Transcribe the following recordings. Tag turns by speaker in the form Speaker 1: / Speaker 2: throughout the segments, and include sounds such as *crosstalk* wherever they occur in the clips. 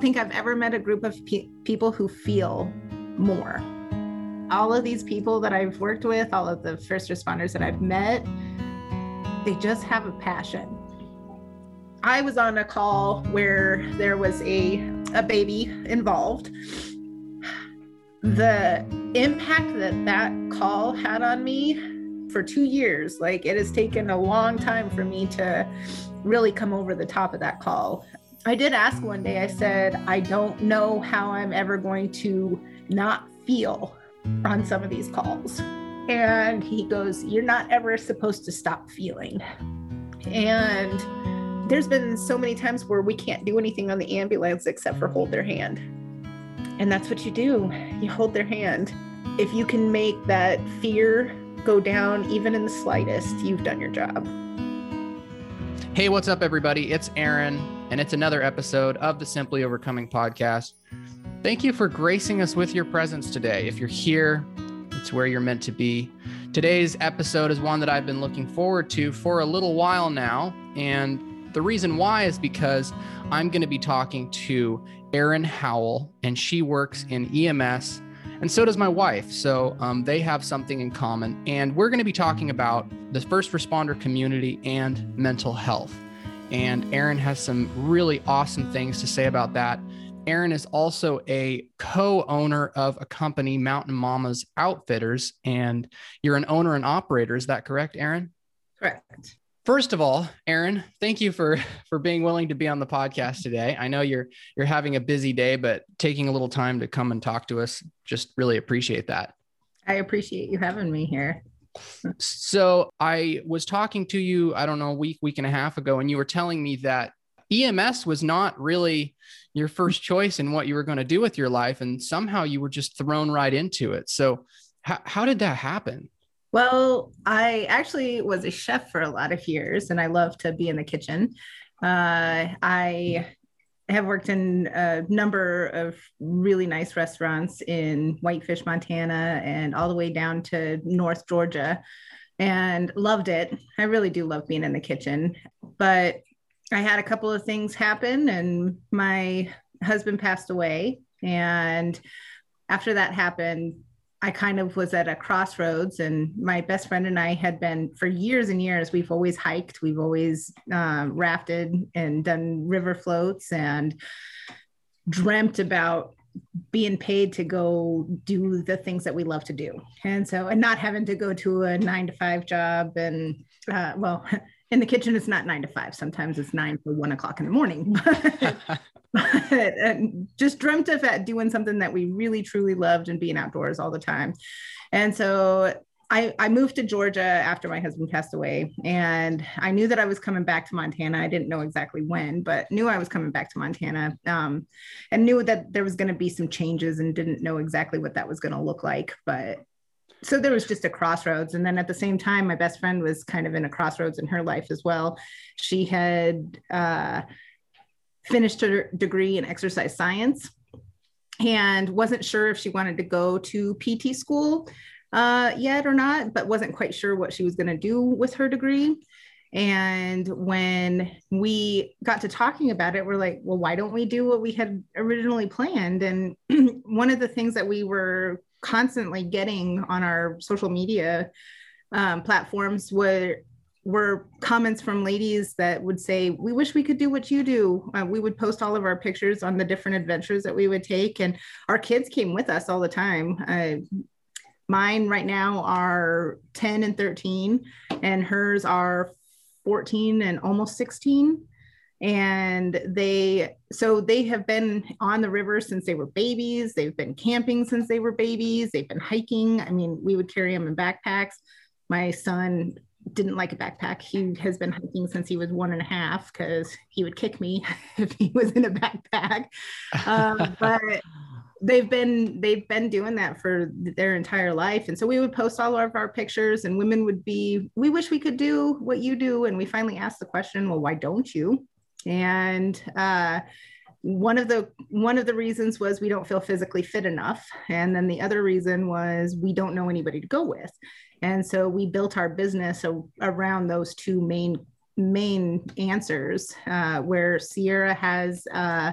Speaker 1: don't think I've ever met a group of pe- people who feel more. All of these people that I've worked with, all of the first responders that I've met, they just have a passion. I was on a call where there was a, a baby involved. The impact that that call had on me for two years, like it has taken a long time for me to really come over the top of that call. I did ask one day, I said, I don't know how I'm ever going to not feel on some of these calls. And he goes, You're not ever supposed to stop feeling. And there's been so many times where we can't do anything on the ambulance except for hold their hand. And that's what you do you hold their hand. If you can make that fear go down even in the slightest, you've done your job.
Speaker 2: Hey, what's up, everybody? It's Aaron, and it's another episode of the Simply Overcoming podcast. Thank you for gracing us with your presence today. If you're here, it's where you're meant to be. Today's episode is one that I've been looking forward to for a little while now. And the reason why is because I'm going to be talking to Erin Howell, and she works in EMS, and so does my wife. So um, they have something in common. And we're going to be talking about the first responder community and mental health. And Erin has some really awesome things to say about that. Erin is also a co owner of a company, Mountain Mamas Outfitters, and you're an owner and operator. Is that correct, Erin?
Speaker 1: Correct.
Speaker 2: First of all, Erin, thank you for for being willing to be on the podcast today. I know you're you're having a busy day, but taking a little time to come and talk to us, just really appreciate that.
Speaker 1: I appreciate you having me here.
Speaker 2: So I was talking to you, I don't know, a week, week and a half ago, and you were telling me that EMS was not really your first choice in what you were going to do with your life, and somehow you were just thrown right into it. So how, how did that happen?
Speaker 1: Well, I actually was a chef for a lot of years and I love to be in the kitchen. Uh, I have worked in a number of really nice restaurants in Whitefish, Montana, and all the way down to North Georgia and loved it. I really do love being in the kitchen. But I had a couple of things happen, and my husband passed away. And after that happened, I kind of was at a crossroads, and my best friend and I had been for years and years. We've always hiked, we've always uh, rafted and done river floats, and dreamt about being paid to go do the things that we love to do. And so, and not having to go to a nine to five job. And uh, well, *laughs* in the kitchen, it's not nine to five. Sometimes it's nine to one o'clock in the morning. *laughs* *laughs* *laughs* just dreamt of doing something that we really truly loved and being outdoors all the time. And so I, I moved to Georgia after my husband passed away, and I knew that I was coming back to Montana. I didn't know exactly when, but knew I was coming back to Montana, um, and knew that there was going to be some changes, and didn't know exactly what that was going to look like. But so there was just a crossroads, and then at the same time, my best friend was kind of in a crossroads in her life as well. She had uh, finished her degree in exercise science and wasn't sure if she wanted to go to PT school uh, yet or not, but wasn't quite sure what she was going to do with her degree. And when we got to talking about it, we're like, well, why don't we do what we had originally planned? And *clears throat* one of the things that we were constantly getting on our social media um, platforms were were comments from ladies that would say, We wish we could do what you do. Uh, we would post all of our pictures on the different adventures that we would take, and our kids came with us all the time. Uh, mine right now are 10 and 13, and hers are 14 and almost 16 and they so they have been on the river since they were babies. They've been camping since they were babies. They've been hiking. I mean we would carry them in backpacks. My son didn't like a backpack. He has been hiking since he was one and a half because he would kick me *laughs* if he was in a backpack. Um, *laughs* but they've been they've been doing that for their entire life, and so we would post all of our pictures, and women would be, "We wish we could do what you do," and we finally asked the question, "Well, why don't you?" And uh, one of the one of the reasons was we don't feel physically fit enough and then the other reason was we don't know anybody to go with and so we built our business around those two main main answers uh, where sierra has uh,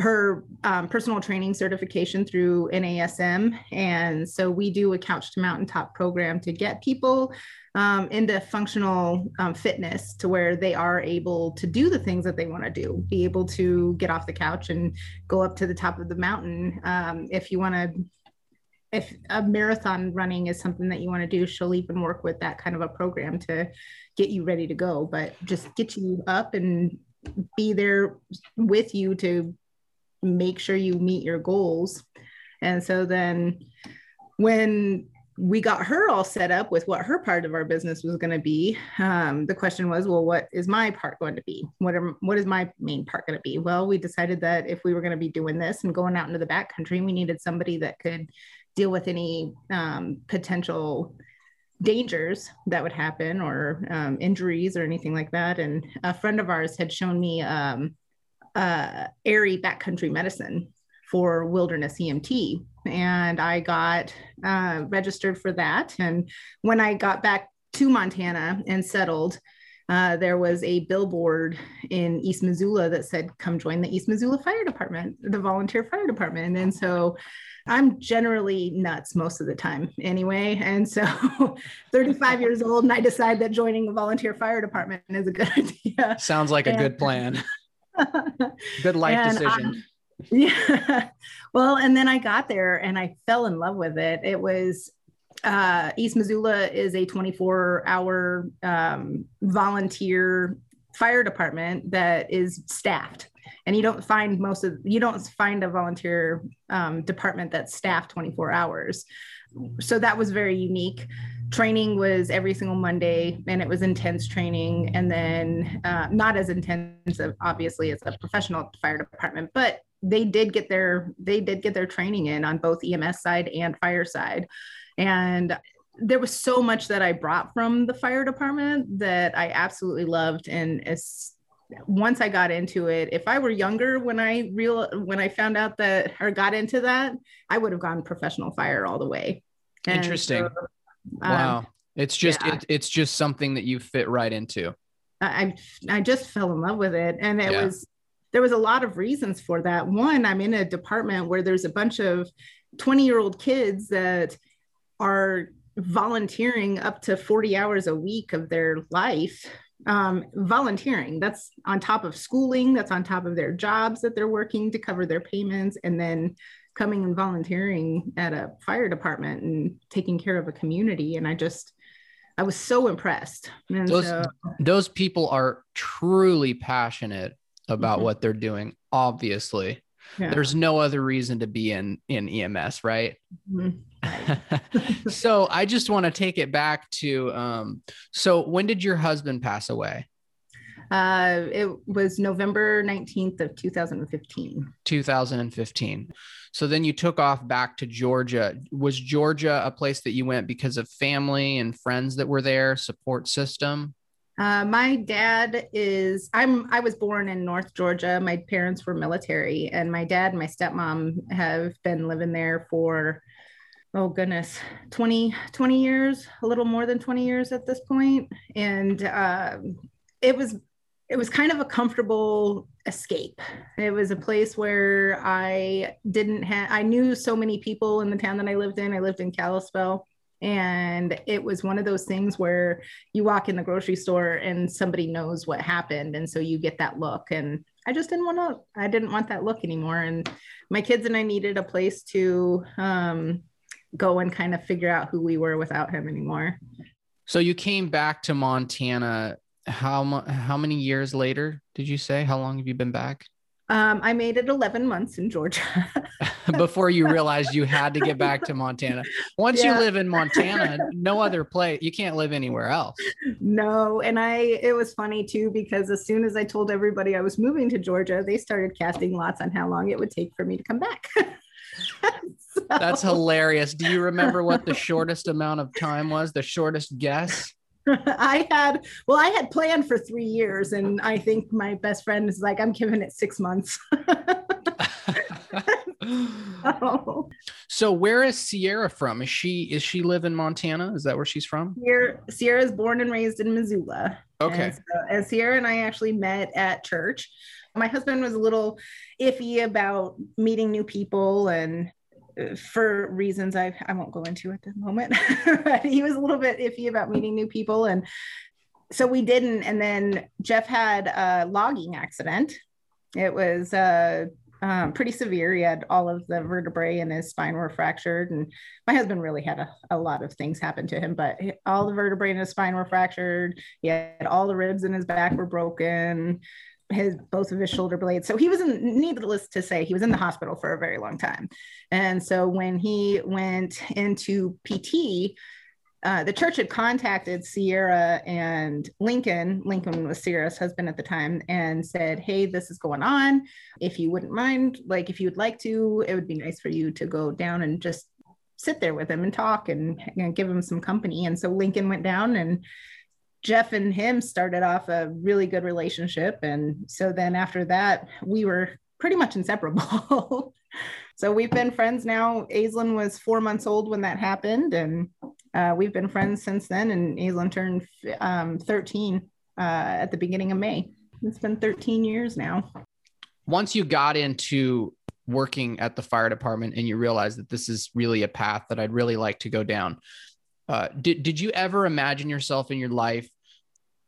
Speaker 1: her um, personal training certification through NASM. And so we do a Couch to Mountaintop program to get people um, into functional um, fitness to where they are able to do the things that they want to do, be able to get off the couch and go up to the top of the mountain. Um, if you want to, if a marathon running is something that you want to do, she'll even work with that kind of a program to get you ready to go, but just get you up and be there with you to make sure you meet your goals. And so then when we got her all set up with what her part of our business was going to be. Um, the question was, well, what is my part going to be? What are, what is my main part going to be? Well, we decided that if we were going to be doing this and going out into the backcountry, we needed somebody that could deal with any um, potential dangers that would happen or um, injuries or anything like that. And a friend of ours had shown me um, uh, Aerie backcountry medicine for wilderness EMT. And I got uh, registered for that. And when I got back to Montana and settled, uh, there was a billboard in East Missoula that said, Come join the East Missoula Fire Department, the volunteer fire department. And so I'm generally nuts most of the time anyway. And so *laughs* 35 *laughs* years old, and I decide that joining the volunteer fire department is a good *laughs* idea.
Speaker 2: Sounds like a good plan. good life decision.
Speaker 1: yeah. Well, and then I got there and I fell in love with it. It was uh, East Missoula is a 24 hour um, volunteer fire department that is staffed. And you don't find most of you don't find a volunteer um, department that's staffed 24 hours. So that was very unique. Training was every single monday and it was intense training and then uh, not as intensive obviously as a professional fire department but they did get their they did get their training in on both ems side and fire side and there was so much that i brought from the fire department that i absolutely loved and as once I got into it, if I were younger when I real when I found out that or got into that, I would have gone professional fire all the way.
Speaker 2: And Interesting. So, um, wow. It's just yeah. it, it's just something that you fit right into.
Speaker 1: I I just fell in love with it and it yeah. was there was a lot of reasons for that. One, I'm in a department where there's a bunch of 20 year old kids that are volunteering up to 40 hours a week of their life um, volunteering. That's on top of schooling that's on top of their jobs that they're working to cover their payments and then coming and volunteering at a fire department and taking care of a community. And i just i was so impressed. And
Speaker 2: those, so, those people are truly passionate about mm-hmm. what they're doing obviously yeah. there's no other reason to be in in ems right mm-hmm. *laughs* so I just want to take it back to um, so when did your husband pass away?
Speaker 1: Uh, it was November 19th of 2015.
Speaker 2: 2015. So then you took off back to Georgia. Was Georgia a place that you went because of family and friends that were there, support system?
Speaker 1: Uh, my dad is I'm I was born in North Georgia. My parents were military, and my dad and my stepmom have been living there for oh goodness 20 20 years a little more than 20 years at this point. And um, it was it was kind of a comfortable escape. It was a place where i didn't have i knew so many people in the town that i lived in. I lived in kalispell and it was one of those things where you walk in the grocery store and somebody knows what happened and so you get that look and i just didn't want to i didn't want that look anymore and my kids and i needed a place to um, go and kind of figure out who we were without him anymore.
Speaker 2: So you came back to Montana. How how many years later did you say? How long have you been back?
Speaker 1: Um, I made it 11 months in Georgia. *laughs*
Speaker 2: Before you realized you had to get back to Montana. Once yeah. you live in Montana, no other place, you can't live anywhere else.
Speaker 1: No. And I, it was funny too, because as soon as I told everybody I was moving to Georgia, they started casting lots on how long it would take for me to come back. *laughs*
Speaker 2: so. That's hilarious. Do you remember what the *laughs* shortest amount of time was? The shortest guess? *laughs*
Speaker 1: I had, well, I had planned for three years, and I think my best friend is like, I'm giving it six months. Oh. *laughs* *laughs*
Speaker 2: So where is Sierra from? Is she is she live in Montana? Is that where she's from?
Speaker 1: Sierra, Sierra is born and raised in Missoula.
Speaker 2: Okay.
Speaker 1: And, so, and Sierra and I actually met at church. My husband was a little iffy about meeting new people and for reasons I, I won't go into at the moment, *laughs* but he was a little bit iffy about meeting new people. And so we didn't. And then Jeff had a logging accident. It was uh, um, pretty severe. He had all of the vertebrae in his spine were fractured. And my husband really had a, a lot of things happen to him, but all the vertebrae in his spine were fractured. He had all the ribs in his back were broken his both of his shoulder blades. So he was in, needless to say, he was in the hospital for a very long time. And so when he went into PT, uh, the church had contacted Sierra and Lincoln. Lincoln was Sierra's husband at the time, and said, "Hey, this is going on. If you wouldn't mind, like if you would like to, it would be nice for you to go down and just sit there with him and talk and, and give him some company." And so Lincoln went down and. Jeff and him started off a really good relationship. And so then after that, we were pretty much inseparable. *laughs* so we've been friends now. Aislinn was four months old when that happened. And uh, we've been friends since then, and Aislinn turned um, 13 uh, at the beginning of May. It's been 13 years now.
Speaker 2: Once you got into working at the fire department and you realized that this is really a path that I'd really like to go down, uh, did, did you ever imagine yourself in your life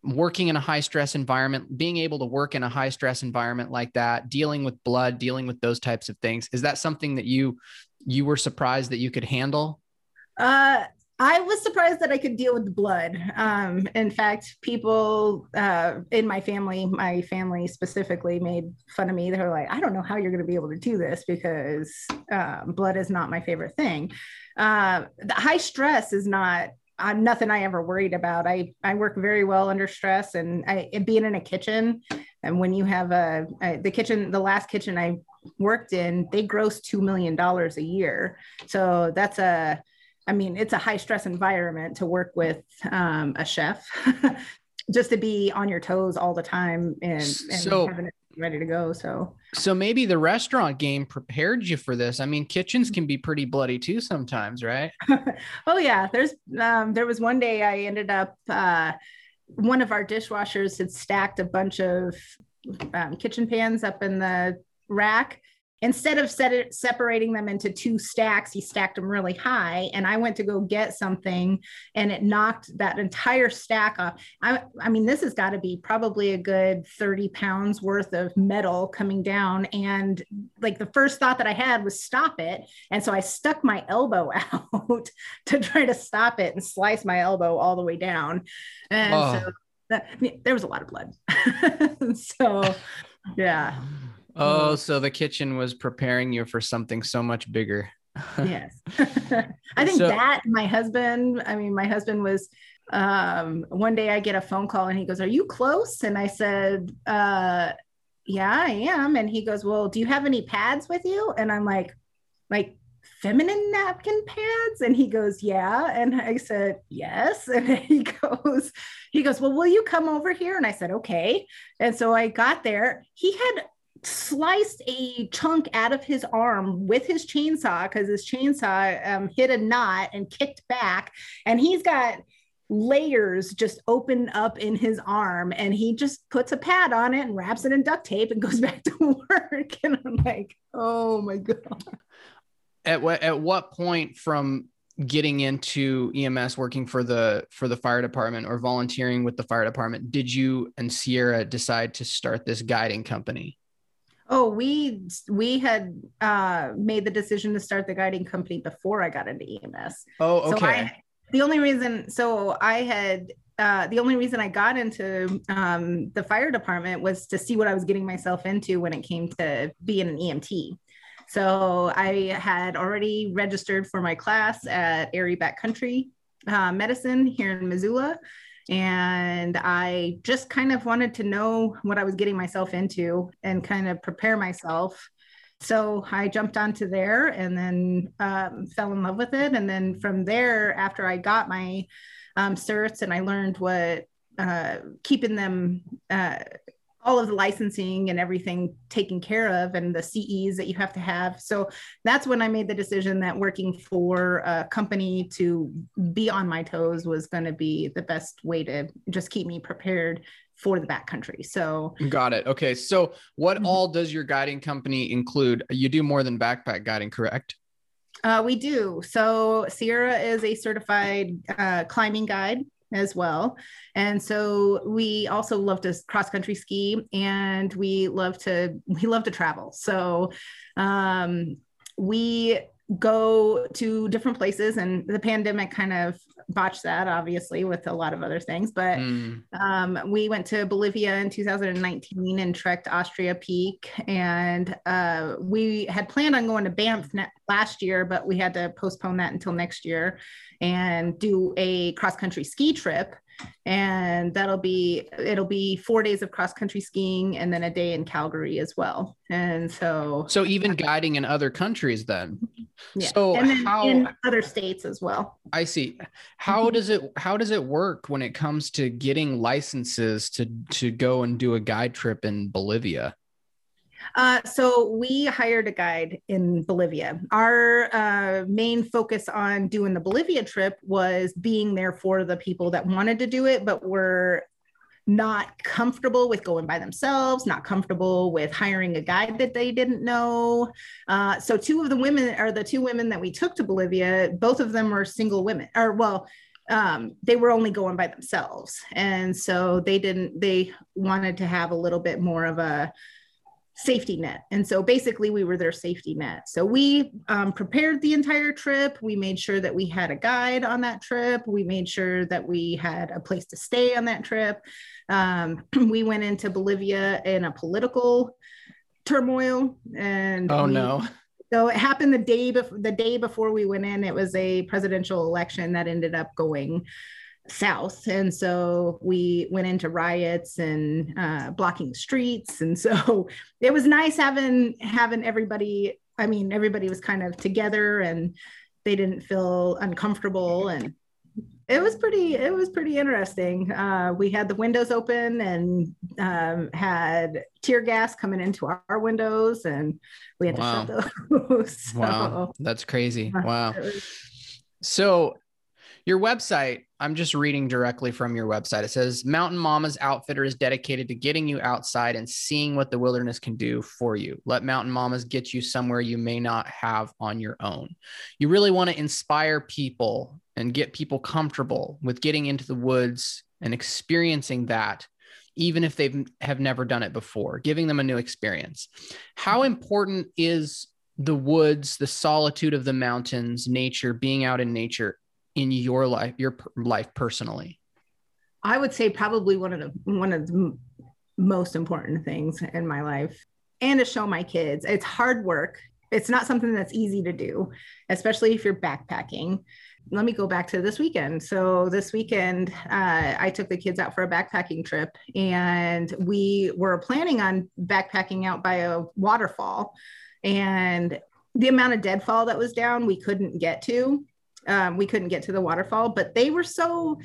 Speaker 2: working in a high stress environment, being able to work in a high stress environment like that, dealing with blood, dealing with those types of things? Is that something that you you were surprised that you could handle?
Speaker 1: Uh, I was surprised that I could deal with the blood. Um, in fact, people uh, in my family, my family specifically, made fun of me. They were like, "I don't know how you're going to be able to do this because uh, blood is not my favorite thing." Uh, the high stress is not. I'm nothing I ever worried about. I I work very well under stress, and I being in a kitchen, and when you have a, a the kitchen, the last kitchen I worked in, they gross two million dollars a year. So that's a I mean, it's a high stress environment to work with um, a chef, *laughs* just to be on your toes all the time and, and
Speaker 2: So-
Speaker 1: having it ready to go. So,
Speaker 2: So maybe the restaurant game prepared you for this. I mean, kitchens can be pretty bloody too sometimes, right? *laughs*
Speaker 1: oh yeah, there's um, there was one day I ended up uh, one of our dishwashers had stacked a bunch of um, kitchen pans up in the rack. Instead of set it, separating them into two stacks, he stacked them really high. And I went to go get something and it knocked that entire stack off. I, I mean, this has got to be probably a good 30 pounds worth of metal coming down. And like the first thought that I had was stop it. And so I stuck my elbow *laughs* out to try to stop it and slice my elbow all the way down. And
Speaker 2: Oh.
Speaker 1: so that, there was a lot of blood. *laughs* so, yeah.
Speaker 2: Oh, so the kitchen was preparing you for something so much bigger. *laughs*
Speaker 1: yes. *laughs* I think
Speaker 2: So-
Speaker 1: that my husband i mean my husband was um one day i get a phone call and he goes are you close? And i said uh yeah i am. And he goes well do you have any pads with you? And i'm like like feminine napkin pads? And he goes yeah. And i said yes. *laughs* And he goes he goes well will you come over here? And i said okay. And so i got there. He had sliced a chunk out of his arm with his chainsaw because his chainsaw um, hit a knot and kicked back and he's got layers just open up in his arm and he just puts a pad on it and wraps it in duct tape and *laughs* goes back to work and i'm like oh my god
Speaker 2: At what at what point from getting into EMS working for the for the fire department or volunteering with the fire department did you and Sierra decide to start this guiding company?
Speaker 1: Oh we we had uh made the decision to start the guiding company before i got into ems
Speaker 2: Oh,
Speaker 1: So
Speaker 2: okay.
Speaker 1: I, the only reason, so I had, uh, the only reason I got into um, the fire department was to see what I was getting myself into when it came to being an EMT. So I had already registered for my class at Aerie Backcountry uh, Medicine here in Missoula. And I just kind of wanted to know what I was getting myself into and kind of prepare myself so I jumped onto there and then um, fell in love with it. And then from there, after I got my um, certs and I learned what uh, keeping them uh, all of the licensing and everything taken care of and the CEs that you have to have. So that's when I made the decision that working for a company to be on my toes was going to be the best way to just keep me prepared for the backcountry. So
Speaker 2: got it. Okay. So what mm-hmm. all does your guiding company include? You do more than backpack guiding, correct?
Speaker 1: Uh, we do. So Sierra is a certified uh, climbing guide as well. And so we also love to cross country ski and we love to *laughs* we love to travel. So um, we go to different places and the pandemic kind of botched that obviously with a lot of other things but mm. um, we went to bolivia in 2019 and trekked austria peak and uh, we had planned on going to banff last year but we had to postpone that until next year and do a cross country ski trip and that'll be it'll be four days of cross country skiing and then a day in calgary as well. And so.
Speaker 2: So even guiding in other countries then?
Speaker 1: Yeah. so and then how in other states as well.
Speaker 2: I see. How mm-hmm. does it how does it work when it comes to getting licenses to to go and do a guide trip in bolivia
Speaker 1: uh, so we hired a guide in Bolivia. Our uh, main focus on doing the Bolivia trip was being there for the people that wanted to do it, but were not comfortable with going by themselves, not comfortable with hiring a guide that they didn't know. Uh, so two of the women are the two women that we took to Bolivia. Both of them were single women, or well, um, they were only going by themselves, and so they didn't. They wanted to have a little bit more of a safety net. And so basically, we were their safety net. So we um, prepared the entire trip. We made sure that we had a guide on that trip. We made sure that we had a place to stay on that trip. Um, *clears throat* we went into Bolivia in a political turmoil. And
Speaker 2: oh,
Speaker 1: we,
Speaker 2: no.
Speaker 1: So it happened the day before the day before we went in. It was a presidential election that ended up going south. And so we went into riots and uh, blocking streets. And so *laughs* it was nice having having everybody i mean everybody was kind of together and they didn't feel uncomfortable. And it was pretty it was pretty interesting. Uh, we had the windows open and um, had tear gas coming into our, our windows and we had wow. to shut those. *laughs*
Speaker 2: So, wow. That's crazy. wow. was, so your website, I'm just reading directly from your website. It says Mountain Mama's Outfitter is dedicated to getting you outside and seeing what the wilderness can do for you. Let Mountain Mamas get you somewhere you may not have on your own. You really want to inspire people and get people comfortable with getting into the woods and experiencing that even if they have never done it before, giving them a new experience. How important is the woods, the solitude of the mountains, nature, being out in nature in your life, your life personally?
Speaker 1: I would say probably one of the one of the most important things in my life and to show my kids. It's hard work. It's not something that's easy to do, especially if you're backpacking. Let me go back to this weekend. So, this weekend, uh, I took the kids out for a backpacking trip, and we were planning on backpacking out by a waterfall. And the amount of deadfall that was down, we couldn't get to um, we couldn't get to the waterfall, but they were so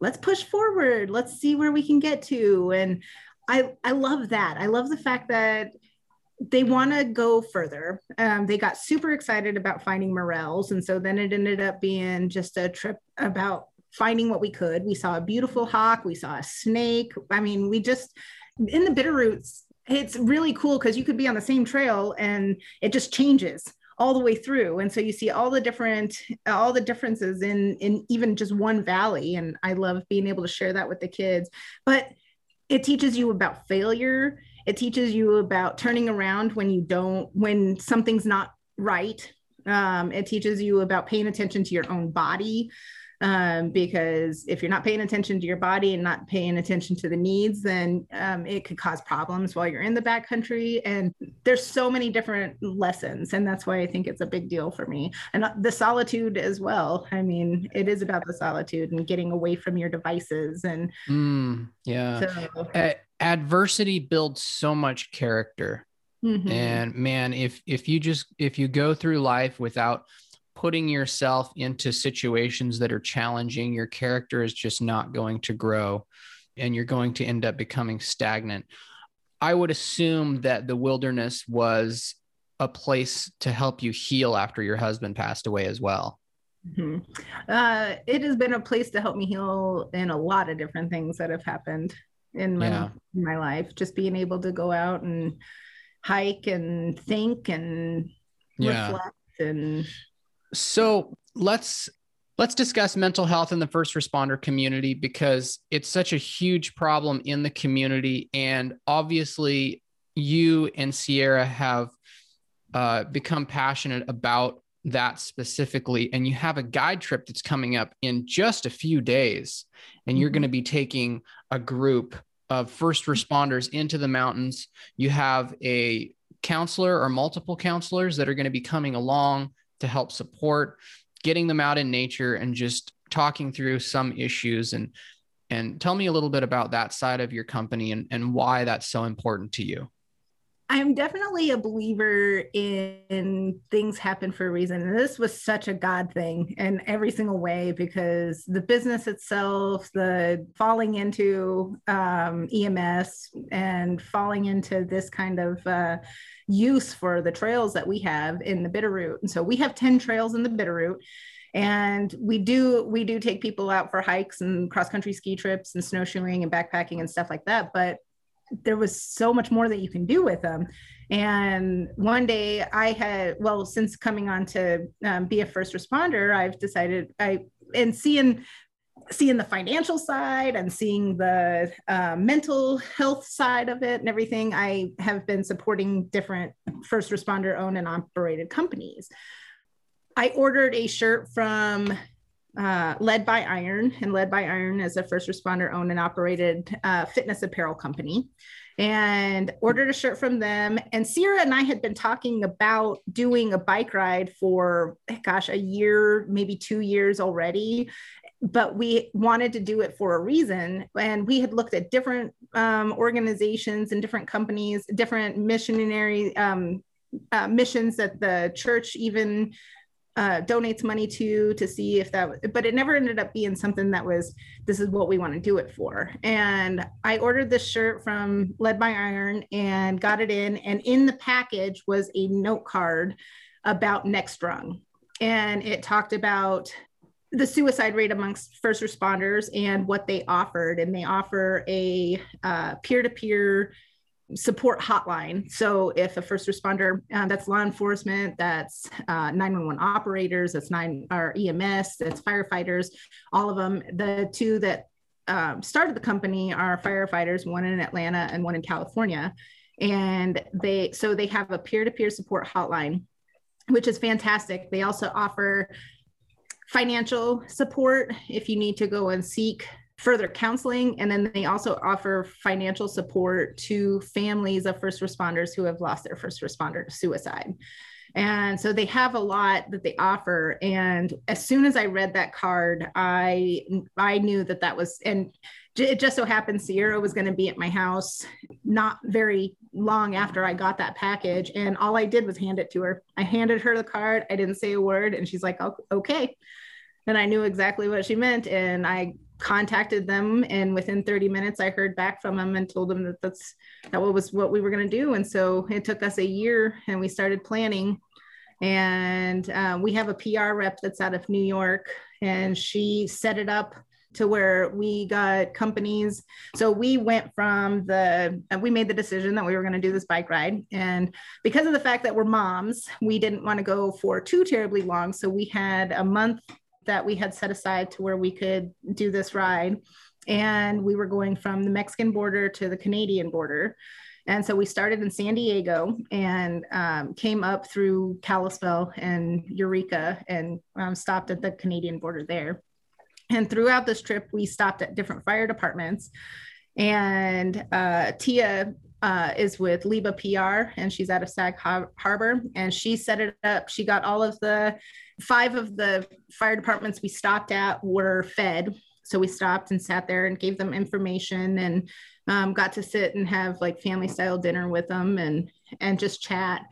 Speaker 1: let's push forward, let's see where we can get to. And I I love that. I love the fact that they want to go further. Um, they got super excited about finding morels, and so then it ended up being just a trip about finding what we could. We saw a beautiful hawk, we saw a snake. I mean, we just in the Bitterroots. It's really cool because you could be on the same trail and it just changes all the way through. And so you see all the different all the differences in in even just one valley. And i love being able to share that with the kids. But it teaches you about failure. It teaches you about turning around when you don't when something's not right. Um, it teaches you about paying attention to your own body um, because if you're not paying attention to your body and not paying attention to the needs, then um, it could cause problems while you're in the backcountry. And there's so many different lessons, and that's why I think it's a big deal for me. And uh, the solitude as well. I mean, it is about the solitude and getting away from your devices. And
Speaker 2: mm, yeah, so. Adversity builds so much character. Mm-hmm. And man, if if you just if you go through life without putting yourself into situations that are challenging, your character is just not going to grow and you're going to end up becoming stagnant. I would assume that the wilderness was a place to help you heal after your husband passed away as well.
Speaker 1: Mm-hmm. Uh, it has been a place to help me heal in a lot of different things that have happened in my, yeah. in my life. Just being able to go out and hike and think and yeah. reflect and
Speaker 2: so let's let's discuss mental health in the first responder community because it's such a huge problem in the community. And obviously you and sierra have uh, become passionate about that specifically. And you have a guide trip that's coming up in just a few days. And you're going to be taking a group of first responders into the mountains. You have a counselor or multiple counselors that are going to be coming along to help support getting them out in nature and just talking through some issues. And and tell me a little bit about that side of your company and, and why that's so important to you
Speaker 1: I'm definitely a believer in things happen for a reason. And this was such a God thing in every single way because the business itself, the falling into um, EMS and falling into this kind of uh, use for the trails that we have in the Bitterroot. And so we have 10 trails in the Bitterroot and we do we do take people out for hikes and cross country ski trips and snowshoeing and backpacking and stuff like that but there was so much more that you can do with them. And one day I had, well, since coming on to um, be a first responder, I've decided I, and seeing, seeing the financial side and seeing the uh, mental health side of it and everything, I have been supporting different first responder owned and operated companies. I ordered a shirt from uh, led by Iron, and led by Iron is a first responder owned and operated uh, fitness apparel company. And ordered a shirt from them. And Sierra and I had been talking about doing a bike ride for, gosh, a year, maybe two years already. But we wanted to do it for a reason. And we had looked at different um, organizations and different companies, different missionary um, uh, missions that the church even uh, donates money to to see if that but it never ended up being something that was this is what we want to do it for. And i ordered this shirt from led by iron and got it in and in the package was a note card about next rung. And it talked about the suicide rate amongst first responders and what they offered. And they offer a uh, peer-to-peer support hotline. So if a first responder, uh, that's law enforcement, that's uh, 911 operators, that's nine or EMS, that's firefighters, all of them. The two that um, started the company are firefighters, one in Atlanta and one in California, and they so they have a peer-to-peer support hotline, which is fantastic. They also offer financial support if you need to go and seek further counseling. And then they also offer financial support to families of first responders who have lost their first responder to suicide. And so they have a lot that they offer. And as soon as I read that card, I I knew that that was and it just so happened Sierra was going to be at my house not very long after I got that package. And all I did was hand it to her. I handed her the card. I didn't say a word. And she's like, oh, okay. And I knew exactly what she meant. And I contacted them and within 30 minutes i heard back from them and told them that that's that was what we were going to do. And so it took us a year and we started planning. And uh, we have a pr rep that's out of new york and she set it up to where we got companies. So we went from the uh, we made the decision that we were going to do this bike ride. And because of the fact that we're moms we didn't want to go for too terribly long. So we had a month that we had set aside to where we could do this ride. And we were going from the Mexican border to the Canadian border. And so we started in San Diego and um, came up through Kalispell and Eureka and um, stopped at the Canadian border there. And throughout this trip, we stopped at different fire departments. And uh, Tia uh, is with Liba PR, and she's out of Sag Harbor. And she set it up. She got all of the five of the fire departments we stopped at were fed. So we stopped and sat there and gave them information and um, got to sit and have like family style dinner with them and and just chat.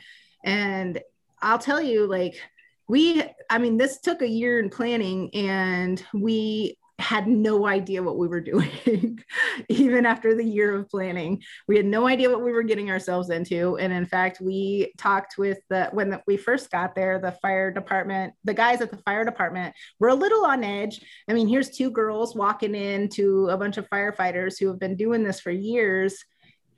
Speaker 1: And I'll tell you, like we, I mean, this took a year in planning, and we had no idea what we were *laughs* doing, even after the year of planning. We had no idea what we were getting ourselves into. And in fact, we talked with the, when the, we first got there, the fire department, the guys at the fire department were a little on edge. I mean, here's two girls walking into a bunch of firefighters who have been doing this for years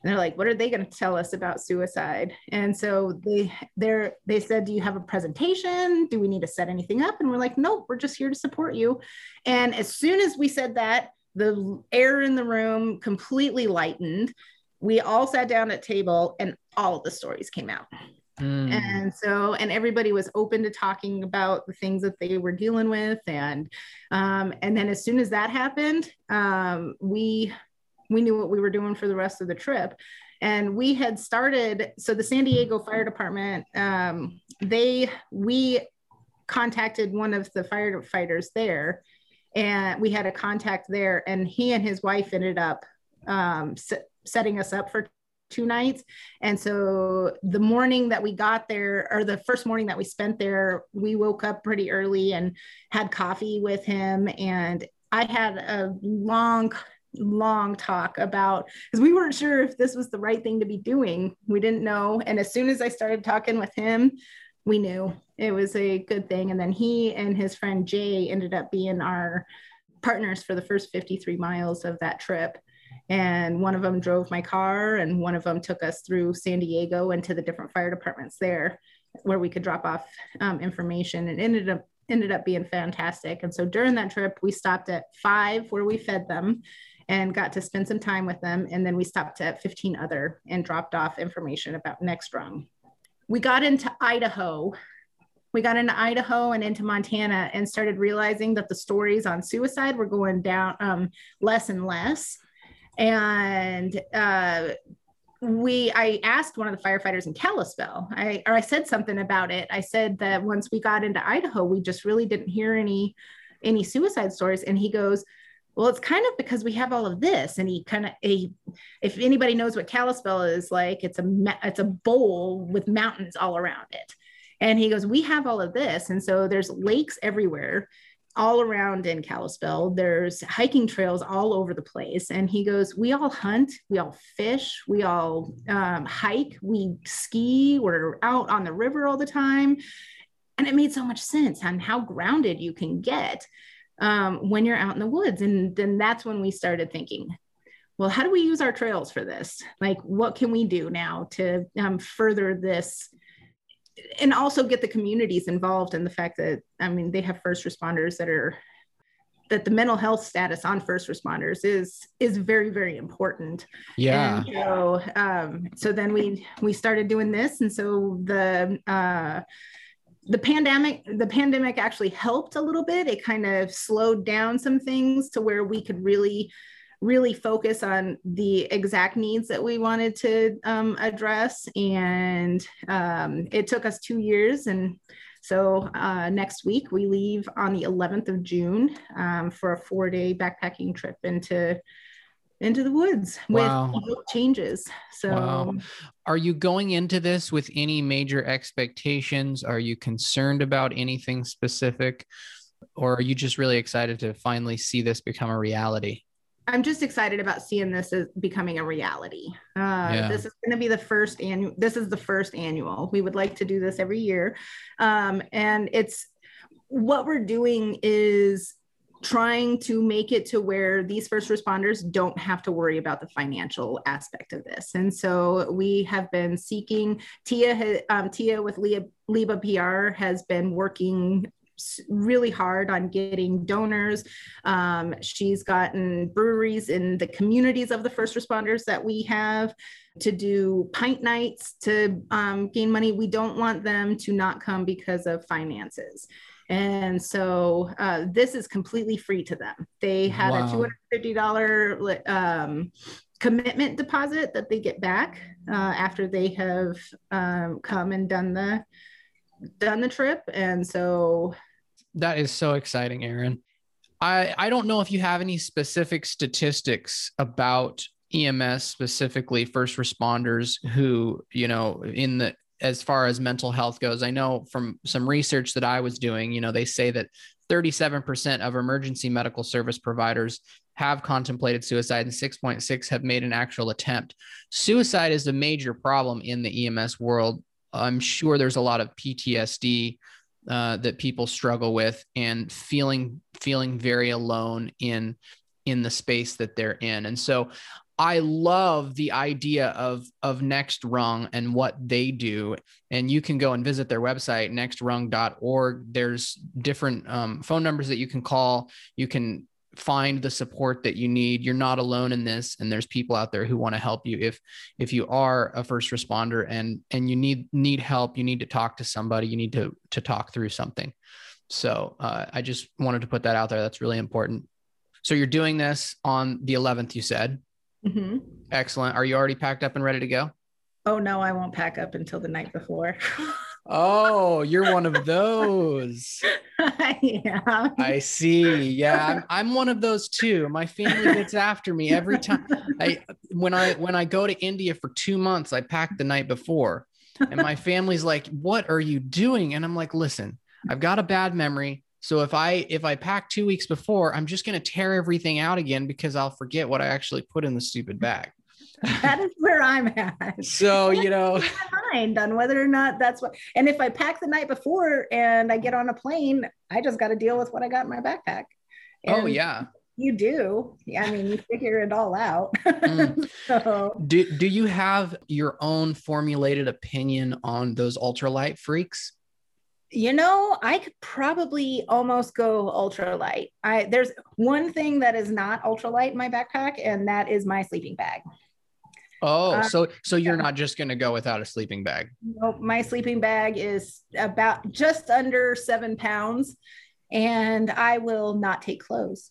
Speaker 1: and they're like what are they going to tell us about suicide? And so they they're they said do you have a presentation? Do we need to set anything up? And we're like nope we're just here to support you. And as soon as we said that the air in the room completely lightened. We all sat down at table and all of the stories came out. Mm. and so and everybody was open to talking about the things that they were dealing with and um, and then as soon as that happened um, we we knew what we were doing for the rest of the trip. And we had started so the san diego fire department um, they we contacted one of the firefighters there. And we had a contact there and he and his wife ended up um, s- setting us up for two nights. And so the morning that we got there or the first morning that we spent there we woke up pretty early and had coffee with him. And i had a long long talk about because we weren't sure if this was the right thing to be doing. We didn't know. And as soon as I started talking with him, we knew it was a good thing. And then he and his friend Jay ended up being our partners for the first 53 miles of that trip. And one of them drove my car, and one of them took us through San Diego and to the different fire departments there where we could drop off um, information and ended up ended up being fantastic. And so during that trip, we stopped at five where we fed them and got to spend some time with them. And then we stopped at 15 other and dropped off information about Next Rung. We got into Idaho. We got into Idaho and into Montana and started realizing that the stories on suicide were going down um, less and less. And uh, we i asked one of the firefighters in kalispell i or i said something about it i said that once we got into idaho we just really didn't hear any any suicide stories and he goes well it's kind of because we have all of this and he kind of he if anybody knows what kalispell is like it's a it's a bowl with mountains all around it and he goes we have all of this and so there's lakes everywhere all around in Kalispell. There's hiking trails all over the place. And he goes, We all hunt, we all fish, we all um, hike, we ski, we're out on the river all the time. And it made so much sense on how grounded you can get um, when you're out in the woods. And then that's when we started thinking, well, how do we use our trails for this? Like, what can we do now to um, further this? And also get the communities involved in the fact that, I mean, they have first responders that are that the mental health status on first responders is is very very important
Speaker 2: yeah
Speaker 1: and so um so then we we started doing this and so the uh the pandemic the pandemic actually helped a little bit. It kind of slowed down some things to where we could really really focus on the exact needs that we wanted to um, address. And um, it took us two years. And so uh, next week we leave on the 11th of june um, for a four day backpacking trip into into the woods wow. with changes. So, wow.
Speaker 2: are you going into this with any major expectations? Are you concerned about anything specific? Or are you just really excited to finally see this become a reality?
Speaker 1: I'm just excited about seeing this as becoming a reality. Uh, yeah. This is going to be the first annual. This is the first annual. We would like to do this every year, um, and it's what we're doing is trying to make it to where these first responders don't have to worry about the financial aspect of this. And so we have been seeking, Tia, um, Tia with Liba PR has been working really hard on getting donors. Um, she's gotten breweries in the communities of the first responders that we have to do pint nights to um, gain money. We don't want them to not come because of finances. And so uh, this is completely free to them. They had wow. a $250 um, commitment deposit that they get back uh, after they have um, come and done the done the trip. And so
Speaker 2: that is so exciting, Erin. I, I don't know if you have any specific statistics about EMS specifically first responders who you know in the as far as mental health goes. I know from some research that I was doing, you know, they say that 37% of emergency medical service providers have contemplated suicide and 6.6 have made an actual attempt. Suicide is a major problem in the EMS world. I'm sure there's a lot of PTSD uh, that people struggle with and feeling feeling very alone in in the space that they're in. And so I love the idea of of Next Rung and what they do. And you can go and visit their website, nextrung.org. There's different um, phone numbers that you can call. You can find the support that you need you're not alone in this and there's people out there who want to help you if if you are a first responder and and you need need help you need to talk to somebody you need to to talk through something so uh, i just wanted to put that out there that's really important so you're doing this on the 11th you said mm-hmm. excellent are you already packed up and ready to go
Speaker 1: oh no i won't pack up until the night before *laughs*
Speaker 2: Oh, you're one of those.
Speaker 1: yeah.
Speaker 2: I see. Yeah, I'm, I'm one of those too. My family gets after me every time. I when I when I go to India for 2 months, I pack the night before. And my family's like, "What are you doing?" And I'm like, "Listen, I've got a bad memory. So if I if I pack 2 weeks before, I'm just going to tear everything out again because I'll forget what I actually put in the stupid bag."
Speaker 1: that is where I'm at. *laughs*
Speaker 2: So, you know,
Speaker 1: mind on whether or not that's what, and if I pack the night before and I get on a plane, I just got to deal with what I got in my backpack.
Speaker 2: Oh, and oh, yeah.
Speaker 1: You do. Yeah, I mean, you figure it all out. *laughs* mm.
Speaker 2: so. Do, do you have your own formulated opinion on those ultralight freaks?
Speaker 1: You know i could probably almost go ultralight i there's one thing that is not ultralight in my backpack and that is my sleeping bag
Speaker 2: Oh, um, so so you're yeah. not just going to go without a sleeping bag?
Speaker 1: Nope. My sleeping bag is about just under seven pounds, and I will not take clothes.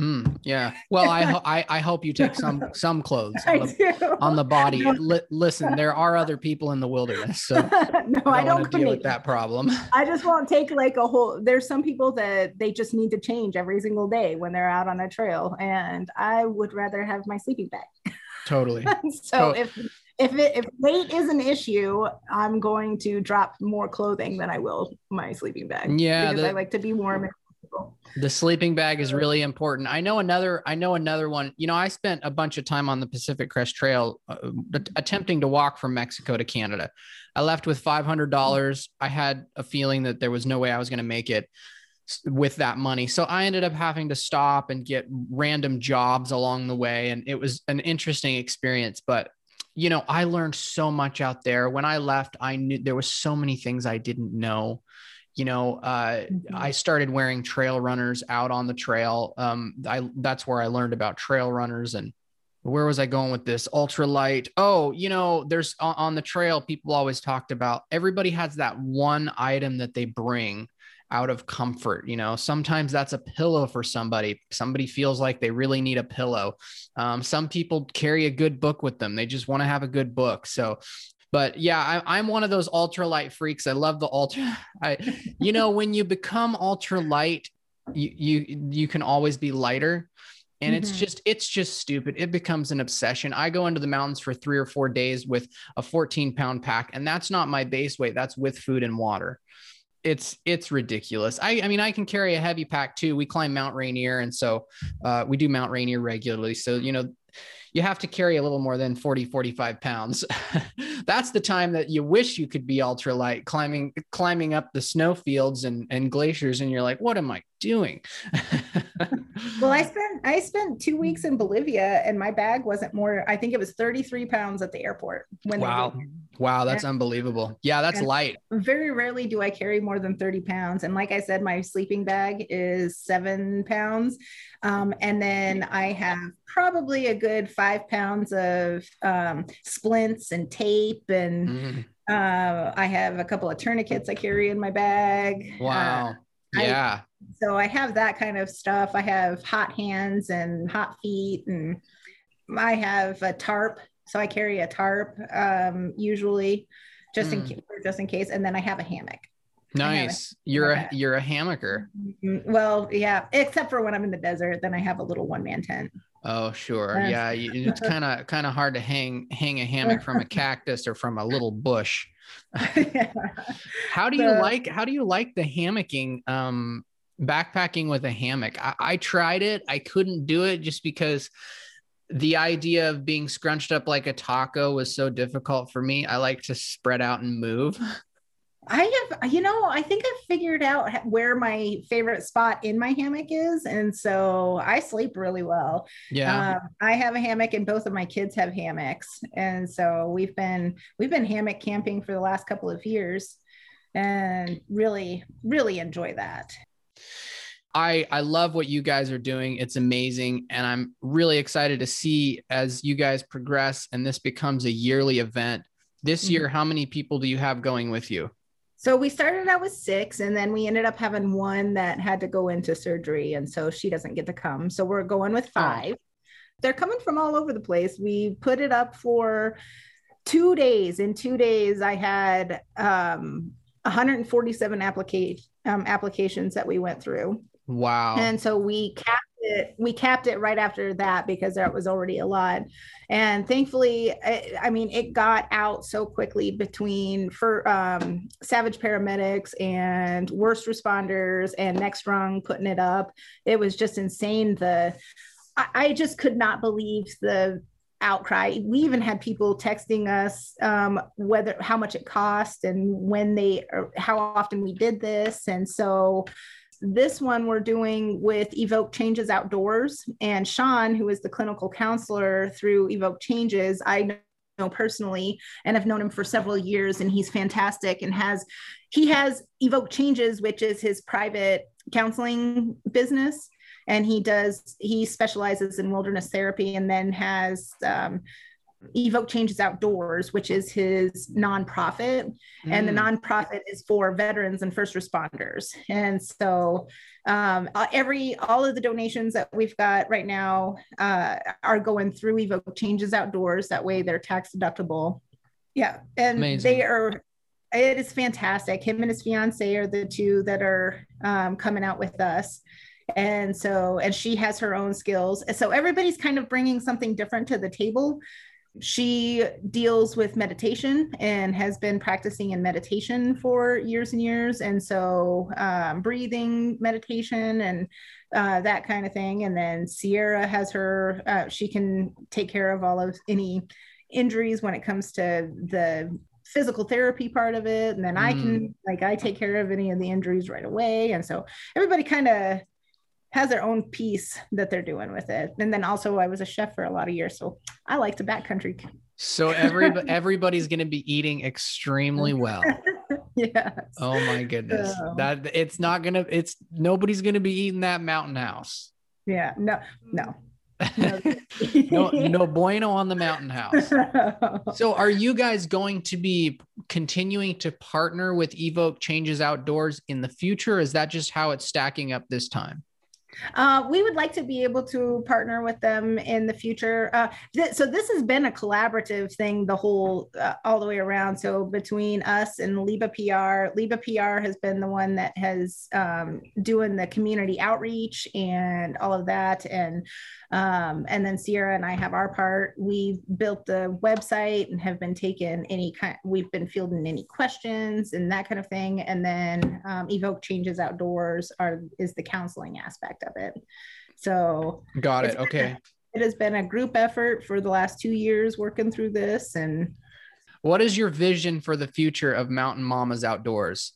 Speaker 2: Mm, yeah. Well, I, I I hope you take some *laughs* some clothes on the, on the body. *laughs* L- listen, there are other people in the wilderness, so *laughs*
Speaker 1: no, I don't, don't
Speaker 2: deal with that problem.
Speaker 1: I just won't take like a whole. There's some people that they just need to change every single day when they're out on a trail, and I would rather have my sleeping bag.
Speaker 2: Totally.
Speaker 1: so if if it, if weight is an issue, I'm going to drop more clothing than I will my sleeping bag.
Speaker 2: Yeah,
Speaker 1: because the, I like to be warm.
Speaker 2: The sleeping bag is really important. I know another. I know another one. You know, I spent a bunch of time on the Pacific Crest Trail, uh, attempting to walk from Mexico to Canada. I left with five hundred dollars. I had a feeling that there was no way I was going to make it with that money. So I ended up having to stop and get random jobs along the way. And it was an interesting experience. But, you know, I learned so much out there. When I left, I knew there was so many things I didn't know. You know, uh, mm-hmm. I started wearing trail runners out on the trail. Um, I that's where I learned about trail runners and where was I going with this? Ultralight. Oh, you know, there's on, on the trail, people always talked about everybody has that one item that they bring out of comfort. You know, sometimes that's a pillow for somebody. Somebody feels like they really need a pillow. Um, some people carry a good book with them. They just want to have a good book. So, but yeah, I, am one of those ultralight freaks. I love the ultra. *laughs* I, you know, when you become ultralight, you you you can always be lighter and mm-hmm. it's just it's just stupid it becomes an obsession i go into the mountains for three or four days with a 14 pound pack and that's not my base weight that's with food and water it's it's ridiculous. I I mean I can carry a heavy pack too. We climb Mount Rainier, and so uh, we do Mount Rainier regularly. So you know you have to carry a little more than 40 45 pounds. *laughs* That's the time that you wish you could be ultralight climbing climbing up the snow fields and, and glaciers and you're like what am i doing? *laughs*
Speaker 1: Well i spent i spent two weeks in bolivia and my bag wasn't more i think it was 33 pounds at the airport
Speaker 2: when wow. wow that's and, unbelievable. Yeah that's light.
Speaker 1: very rarely do i carry more than 30 pounds. And like i said my sleeping bag is seven pounds um, and then i have probably a good five pounds of um, splints and tape and mm. uh, i have a couple of tourniquets i carry in my bag
Speaker 2: wow uh, yeah
Speaker 1: I, so I have that kind of stuff. I have hot hands and hot feet, and I have a tarp. So I carry a tarp um, usually, just mm. in just in case, and then I have a hammock.
Speaker 2: Nice. You're a you're a hammocker.
Speaker 1: Mm-hmm. Well, yeah, except for when I'm in the desert, then I have a little one man tent.
Speaker 2: Oh, sure. Yeah, it's kind of *laughs* kind of hard to hang hang a hammock from a cactus or from a little bush. *laughs* yeah. How do you like how do you like the hammocking um backpacking with a hammock. I, I tried it. I couldn't do it just because the idea of being scrunched up like a taco was so difficult for me. I like to spread out and move. *laughs*
Speaker 1: I have, you know, I think I've figured out where my favorite spot in my hammock is. And so I sleep really well.
Speaker 2: Yeah.
Speaker 1: Um, I have a hammock and both of my kids have hammocks. And so we've been, we've been hammock camping for the last couple of years and really, really enjoy that.
Speaker 2: I, I love what you guys are doing. It's amazing. And I'm really excited to see as you guys progress and this becomes a yearly event. This mm-hmm. year, how many people do you have going with you?
Speaker 1: So we started out with six, and then we ended up having one that had to go into surgery. And so she doesn't get to come. So we're going with oh. five. Oh. They're coming from all over the place. We put it up for two days. In two days, I had um, 147 application, um, applications that we went through.
Speaker 2: Wow.
Speaker 1: And so we capped it, we capped it right after that because that was already a lot. And thankfully, I, I mean, it got out so quickly between for um, Savage paramedics and worst responders and Next Rung putting it up. It was just insane. The I, I just could not believe the outcry. We even had people texting us um, whether how much it cost and when they how often we did this. And so this one we're doing with Evoke Changes Outdoors. And Sean, who is the clinical counselor through Evoke Changes, I know personally and have known him for several years and he's fantastic and has he has evoke changes which is his private counseling business and he does he specializes in wilderness therapy and then has um, Evoke Changes Outdoors, which is his nonprofit. Mm. And the mm. nonprofit is for veterans and first responders. And so um, every all of the donations that we've got right now uh, are going through Evoke Changes Outdoors. That way they're tax deductible. Yeah. And Amazing. they are it is fantastic. Him and his fiance are the two that are um, coming out with us and so and she has her own skills so everybody's kind of bringing something different to the table she deals with meditation and has been practicing in meditation for years and years and so um, breathing meditation and uh, that kind of thing and then sierra has her uh, she can take care of all of any injuries when it comes to the physical therapy part of it and then mm. i can mm. like i take care of any of the injuries right away and so everybody kind of has their own piece that they're doing with it. And then also I was a chef for a lot of years, so I like to backcountry.
Speaker 2: So every *laughs* everybody's going to be eating extremely *laughs* well.
Speaker 1: yeah.
Speaker 2: Oh my goodness. So. That it's not going to it's nobody's going to be eating that mountain house.
Speaker 1: Yeah. No. No.
Speaker 2: no, *laughs* no bueno on the mountain house. So, are you guys going to be continuing to partner with Evoke Changes Outdoors in the future? Is that just how it's stacking up this time?
Speaker 1: Uh, we would like to be able to partner with them in the future. Uh, th- so this has been a collaborative thing the whole uh, all the way around. So between us and Liba PR, Liba PR has been the one that has um, doing the community outreach and all of that, and um, and then Sierra and I have our part. We built the website and have been taking any kind. We've been fielding any questions and that kind of thing. And then um, Evoke Changes Outdoors are is the counseling aspect of it. So
Speaker 2: got it. Okay.
Speaker 1: it has been a group effort for the last two years working through this and.
Speaker 2: What is your vision for the future of Mountain Mamas Outdoors?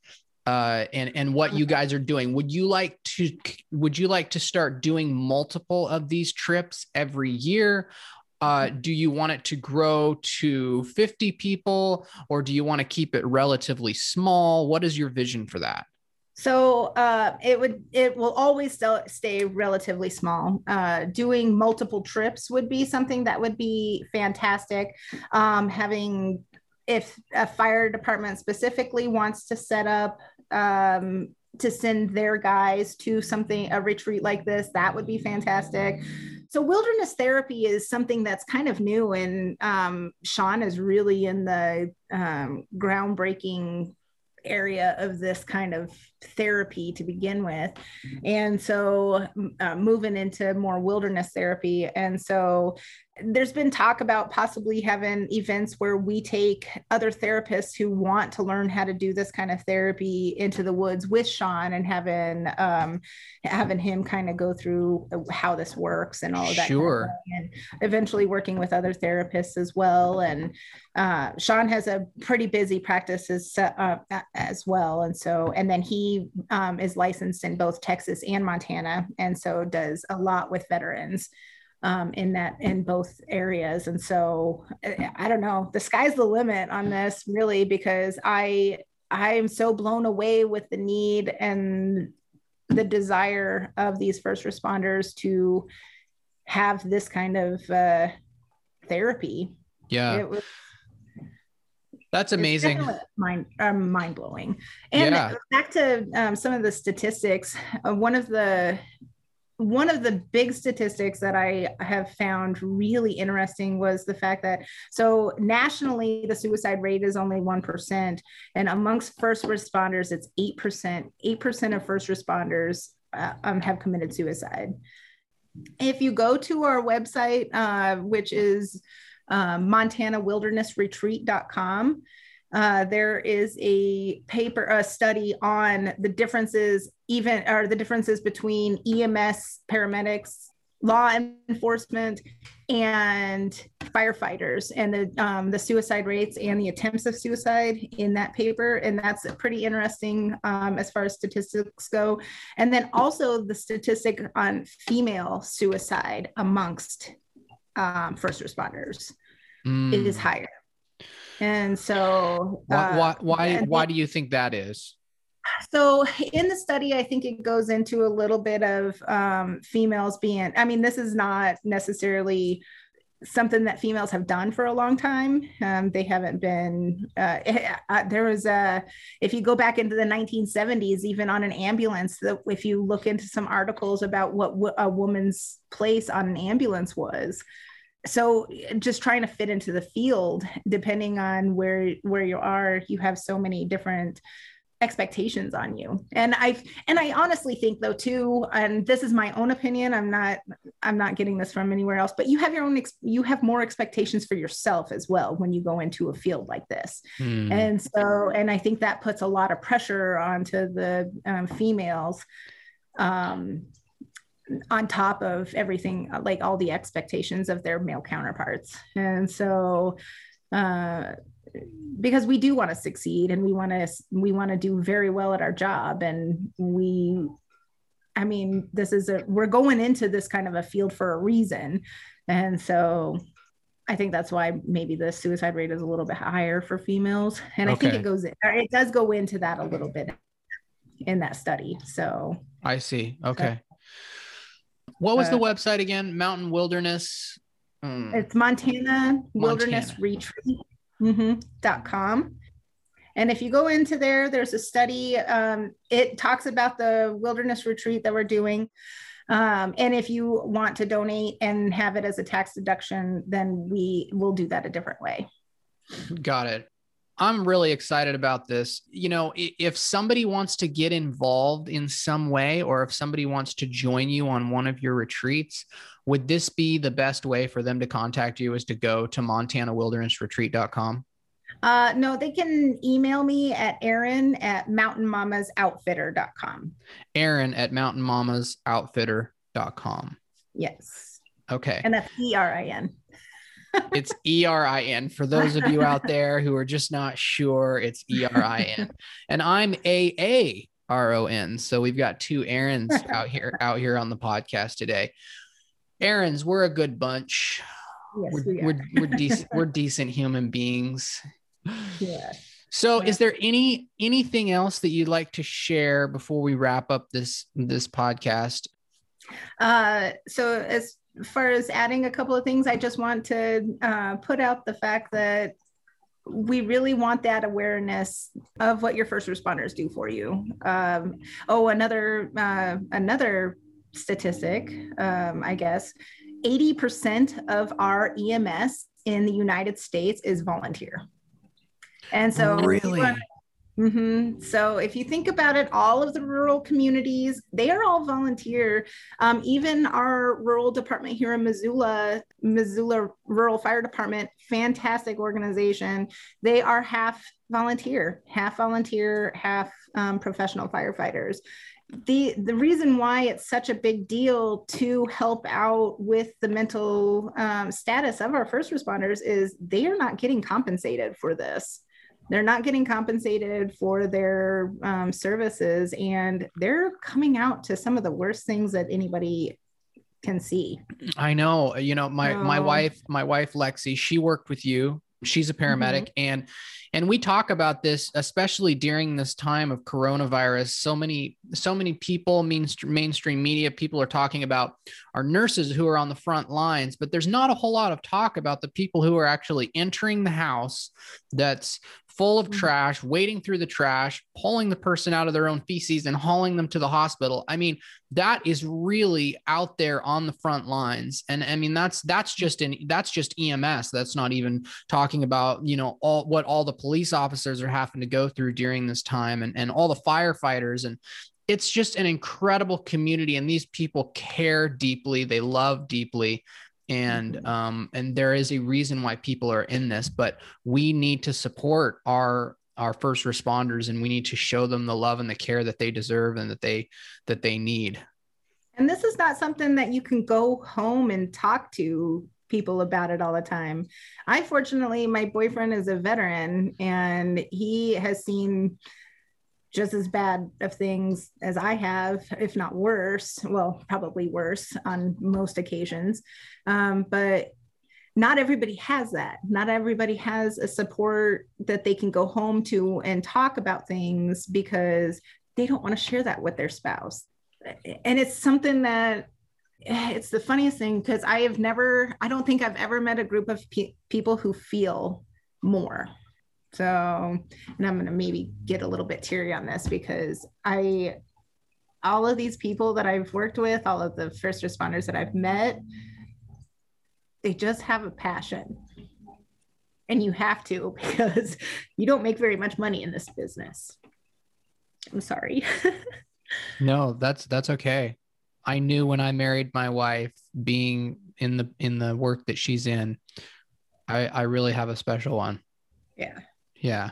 Speaker 2: uh, and and what you guys are doing. Would you like to would you like to start doing multiple of these trips every year? Uh, do you want it to grow to 50 people or do you want to keep it relatively small? What is your vision for that?
Speaker 1: So uh, it would it will always still stay relatively small. Uh, doing multiple trips would be something that would be fantastic. Um, having if a fire department specifically wants to set up um, to send their guys to something a retreat like this that would be fantastic so wilderness therapy is something that's kind of new and um, sean is really in the um, groundbreaking area of this kind of therapy to begin with. And so uh, moving into more wilderness therapy. And so there's been talk about possibly having events where we take other therapists who want to learn how to do this kind of therapy into the woods with Sean and having um, having him kind of go through how this works and all of that.
Speaker 2: Sure.
Speaker 1: Kind of and eventually working with other therapists as well. And uh, Sean has a pretty busy practice as, uh, as well. And so, and then he um, is licensed in both Texas and Montana. And so does a lot with veterans um, in that in both areas. And so I don't know, the sky's the limit on this really because I I am so blown away with the need and the desire of these first responders to have this kind of uh, therapy.
Speaker 2: Yeah. Was, that's amazing.
Speaker 1: Mind um, mind blowing. And yeah. back to um, some of the statistics. Uh, one of the one of the big statistics that I have found really interesting was the fact that so nationally the suicide rate is only 1% and amongst first responders it's 8% 8% of first responders uh, um, have committed suicide. If you go to our website uh, which is uh, montanawildernessretreat.com uh, there is a paper, a study on the differences, even or the differences between EMS paramedics, law enforcement, and firefighters, and the um, the suicide rates and the attempts of suicide in that paper, and that's pretty interesting um, as far as statistics go. And then also the statistic on female suicide amongst um, first responders mm. is higher and so
Speaker 2: why why uh, why, why do you think that is?
Speaker 1: So in the study i think it goes into a little bit of um, females being i mean this is not necessarily something that females have done for a long time. Um, they haven't been uh, uh, there was a if you go back into the 1970s even on an ambulance if you look into some articles about what a woman's place on an ambulance was so just trying to fit into the field depending on where where you are you have so many different expectations on you and i and i honestly think though too and this is my own opinion i'm not i'm not getting this from anywhere else but you have your own ex- you have more expectations for yourself as well when you go into a field like this mm. and so and i think that puts a lot of pressure onto the um, females um, on top of everything like all the expectations of their male counterparts. And so uh, because we do want to succeed and we want to we want to do very well at our job and we i mean this is a we're going into this kind of a field for a reason. And so i think that's why maybe the suicide rate is a little bit higher for females. And okay. i think it goes it does go into that a little bit in that study so.
Speaker 2: I see. Okay what was uh, the website again? Mountain Wilderness.
Speaker 1: Um, it's Montana Wilderness Retreat mm-hmm, dot com. And if you go into there, there's a study. Um, it talks about the wilderness retreat that we're doing. Um, and if you want to donate and have it as a tax deduction, then we will do that a different way.
Speaker 2: Got it. I'm really excited about this. You know, if somebody wants to get involved in some way, or if somebody wants to join you on one of your retreats, would this be the best way for them to contact you is to go to montanawildernessretreat.com?
Speaker 1: Uh, no, they can email me at Erin at mountainmamasoutfitter.com.
Speaker 2: Erin at mountainmamasoutfitter.com.
Speaker 1: Yes.
Speaker 2: Okay.
Speaker 1: And that's E R I N
Speaker 2: it's E R I N. For those of you out there who are just not sure, it's E R I N. And I'm A A R O N. So we've got two Aarons out here out here on the podcast today. Aarons, we're a good bunch.
Speaker 1: Yes,
Speaker 2: we're,
Speaker 1: we
Speaker 2: we're, we're decent we're decent human beings.
Speaker 1: Yeah.
Speaker 2: So is there any anything else that you'd like to share before we wrap up this this podcast?
Speaker 1: Uh so as far as adding a couple of things, I just want to uh, put out the fact that we really want that awareness of what your first responders do for you. Um, oh, another uh, another statistic, um, I guess, eighty percent of our EMS in the United States is volunteer, and so
Speaker 2: really.
Speaker 1: Mm-hmm. So if you think about it, all of the rural communities, they are all volunteer. Um, even our rural department here in Missoula, Missoula Rural Fire Department, fantastic organization. They are half volunteer, half volunteer, half um, professional firefighters. The, the reason why it's such a big deal to help out with the mental um, status of our first responders is they are not getting compensated for this they're not getting compensated for their um, services and they're coming out to some of the worst things that anybody can see.
Speaker 2: I know you know my my wife my wife lexi she worked with you. She's a paramedic mm-hmm. and and we talk about this especially during this time of coronavirus. So many so many people mainstream, mainstream media people are talking about our nurses who are on the front lines but there's not a whole lot of talk about the people who are actually entering the house that's full of mm. trash, wading through the trash, pulling the person out of their own feces and hauling them to the hospital. I mean, that is really out there on the front lines. And I mean, that's that's just in that's just EMS. That's not even talking about, you know, all what all the police officers are having to go through during this time and, and all the firefighters and it's just an incredible community and these people care deeply they love deeply and mm-hmm. um, and there is a reason why people are in this but we need to support our our first responders and we need to show them the love and the care that they deserve and that they that they need
Speaker 1: and this is not something that you can go home and talk to people about it all the time i fortunately my boyfriend is a veteran and he has seen just as bad of things as I have, if not worse. Well, probably worse on most occasions. Um, but not everybody has that. Not everybody has a support that they can go home to and talk about things because they don't want to share that with their spouse. And it's something that it's the funniest thing because I have never, I don't think I've ever met a group of pe- people who feel more so, and I'm going to maybe get a little bit teary on this because I, all of these people that I've worked with, all of the first responders that I've met, they just have a passion. And you have to *laughs* because you don't make very much money in this business. I'm sorry. *laughs*
Speaker 2: no, that's that's okay. I knew when I married my wife, being in the in the work that she's in, I I really have a special one.
Speaker 1: Yeah.
Speaker 2: Yeah.